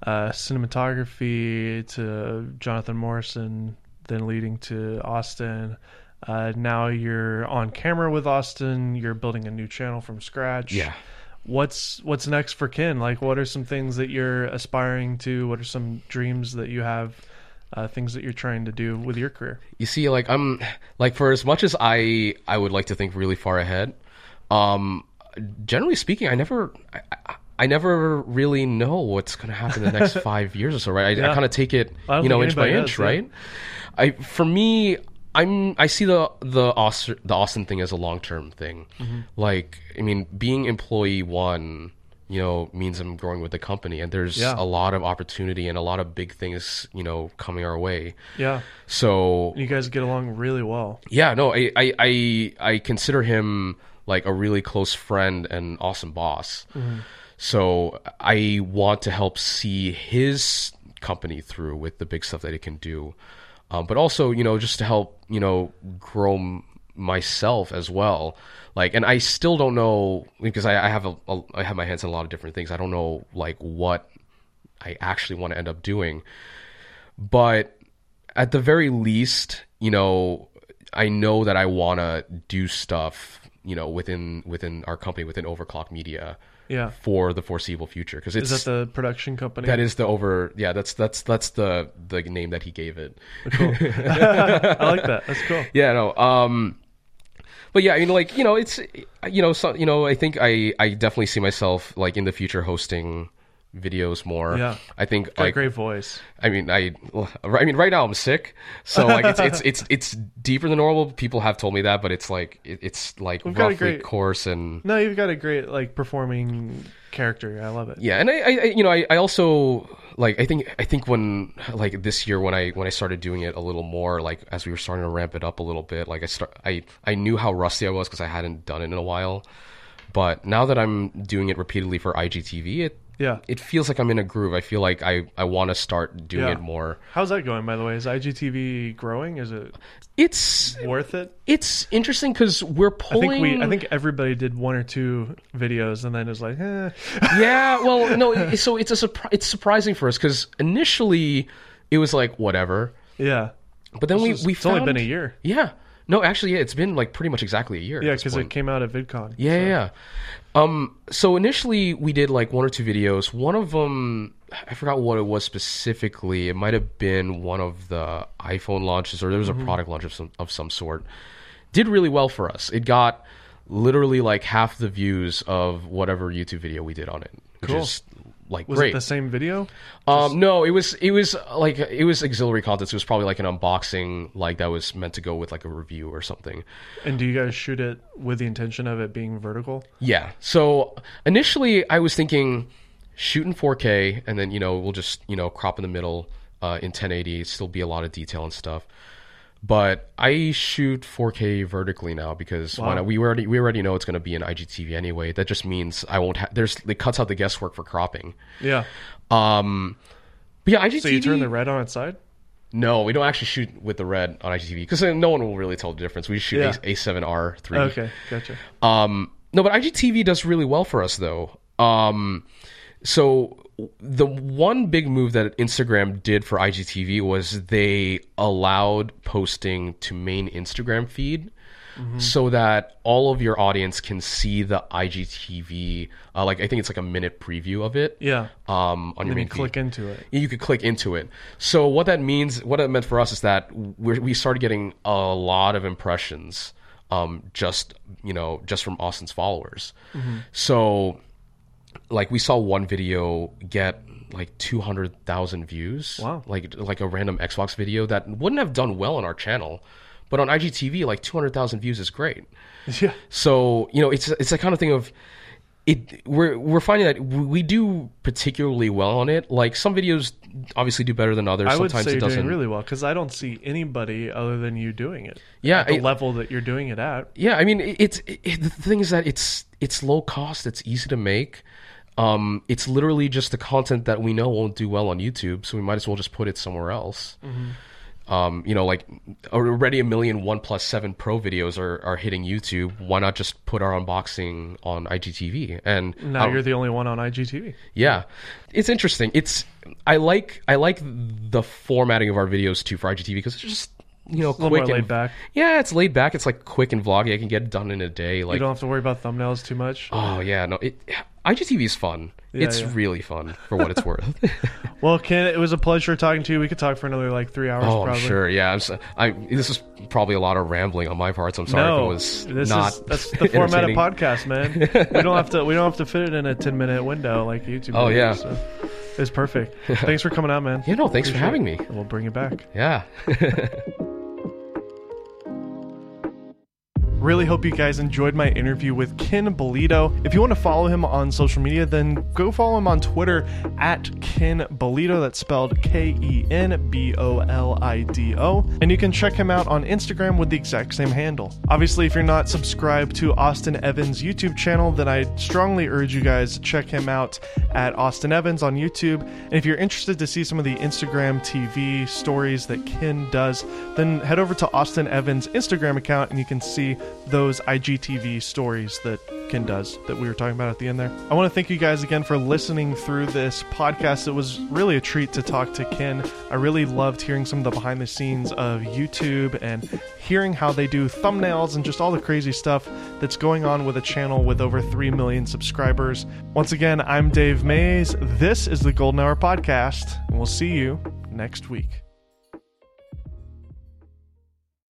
uh, cinematography to Jonathan Morrison, then leading to Austin. Uh, now you're on camera with Austin. You're building a new channel from scratch. Yeah. What's what's next for Ken? Like, what are some things that you're aspiring to? What are some dreams that you have uh, things that you're trying to do with your career? You see, like I'm like for as much as I I would like to think really far ahead, um, generally speaking, I never. I, I, never really know what's going to happen in the next five years or so, right? I, Yeah. I kind of take it, you know, inch by anybody inch, does, yeah. right? I for me, I'm I see the the Austin, the Austin thing as a long term thing. Mm-hmm. Like, I mean, being employee one, you know, means I'm growing with the company, and there's Yeah. a lot of opportunity and a lot of big things, you know, coming our way. Yeah, So you guys get along really well. yeah, no, I, I, I, I consider him like a really close friend and awesome boss. So I want to help see his company through with the big stuff that it can do, um, but also you know just to help you know grow m- myself as well. Like, and I still don't know because I, I have a, a I have my hands in a lot of different things. I don't know like what I actually want to end up doing, but at the very least, you know, I know that I want to do stuff, you know, within within our company, within Overclock Media, Yeah, for the foreseeable future. Because it's is that the production company? that is the over, yeah, that's that's that's the the name that he gave it. cool. I like that. That's cool. Yeah, no. Um, but yeah, I mean, like you know, it's you know, so, you know, I think I I definitely see myself like in the future hosting videos more. Yeah. I think like great voice. I mean, I, I mean, right now I'm sick, so like it's it's it's it's deeper than normal. People have told me that, but it's like it, it's like We've roughly great- coarse and No, you've got a great like performing character. I love it. yeah. And I, I I- you know, I, I also like I think I think when like this year when I when I started doing it a little more, like as we were starting to ramp it up a little bit, like I start I I knew how rusty I was because I hadn't done it in a while, but now that I'm doing it repeatedly for IGTV, it Yeah. it feels like I'm in a groove. I feel like I I want to start doing Yeah. it more. How's that going, by the way? Is IGTV growing? Is it It's worth it? it's interesting because we're I pulling. think we. I think everybody did one or two videos, and then it was like, eh. yeah. Well, no. So it's a surpri- it's surprising for us because initially it was like whatever, yeah. but then we It's- we it's found, only been a year. Yeah. No, actually, yeah. It's been like pretty much exactly a year. Yeah, because it came out at VidCon. Yeah, yeah, yeah. Um, so initially we did like one or two videos. One of them, I forgot what it was specifically. It might have been one of the iPhone launches, or there was Mm-hmm. a product launch of some of some sort. Did really well for us. It got literally like half the views of whatever YouTube video we did on it, which Cool. is like Was great. it the same video? Um, no, it was it was like it was auxiliary content. So it was probably like an unboxing, like that was meant to go with like a review or something. And do you guys shoot it with the intention of it being vertical? Yeah. So initially, I was thinking shoot in 4K, and then you know we'll just you know crop in the middle uh, in 1080. Still be a lot of detail and stuff. But I shoot 4K vertically now because Wow. we already we already know it's going to be in IGTV anyway. That just means I won't. Ha- there's it cuts out the guesswork for cropping. Yeah. Um, but yeah, IGTV. So you turn the red on its side? No, we don't actually shoot with the red on IGTV because no one will really tell the difference. We shoot Yeah. A- A7R three. Okay, gotcha. Um, no, but IGTV does really well for us though. Um, so the one big move that Instagram did for IGTV was they allowed posting to main Instagram feed. So that all of your audience can see the IGTV, uh, like I think it's like a minute preview of it. Yeah. Um, on your Then main you feed click into it. you could click into it. So what that means, what it meant for us is that we we started getting a lot of impressions, um, just you know, just from Austin's followers. So, like we saw one video get like two hundred thousand views. Wow. Like like a random Xbox video that wouldn't have done well on our channel, but on IGTV, like two hundred thousand views is great. Yeah. So you know, it's it's that kind of thing of it. We're we're finding that we do particularly well on it. Like some videos obviously do better than others. I would Sometimes say it doesn't. doing really well because I don't see anybody other than you doing it. Yeah, At the level that you're doing it at. yeah, I mean, it's it, the thing is that it's it's low cost. It's easy to make. Um, it's literally just the content that we know won't do well on YouTube, so we might as well just put it somewhere else. Um, you know, like already a million OnePlus Seven Pro videos are, are hitting YouTube. Why not just put our unboxing on IGTV? And Now you're the only one on IGTV. Yeah, it's interesting. It's I like I like the formatting of our videos too for IGTV because it's just you know little quick and laid back. yeah, it's laid back. It's like quick and vloggy. I can get it done in a day. Like You don't have to worry about thumbnails too much. oh yeah, no, it IGTV is fun. Yeah, it's yeah. really fun for what it's worth. Well, Ken, it was a pleasure talking to you. We could talk for another like three hours. oh, I'm probably. sure. Yeah, I'm. So, I this is probably a lot of rambling on my part. So I'm sorry no, if it was this not. is that's the format of podcast, man. we don't have to we don't have to fit it in a ten minute window like YouTube. Oh, yeah. so it's perfect. Thanks for coming out, man. Yeah, no, thanks for having me. We'll bring you back. Yeah. Really hope you guys enjoyed my interview with Ken Bolido. If you want to follow him on social media, then go follow him on Twitter at Ken Bolido. That's spelled K E N B O L I D O. And you can check him out on Instagram with the exact same handle. Obviously, if you're not subscribed to Austin Evans' YouTube channel, then I strongly urge you guys to check him out at Austin Evans on YouTube. And if you're interested to see some of the Instagram TV stories that Ken does, then head over to Austin Evans' Instagram account and you can see those IGTV stories that Ken does that we were talking about at the end there. I want to thank you guys again for listening through this podcast. It was really a treat to talk to Ken. I really loved hearing some of the behind the scenes of YouTube and hearing how they do thumbnails and just all the crazy stuff that's going on with a channel with over 3 million subscribers. Once again, I'm Dave Mays. This is the Golden Hour Podcast, and we'll see you next week.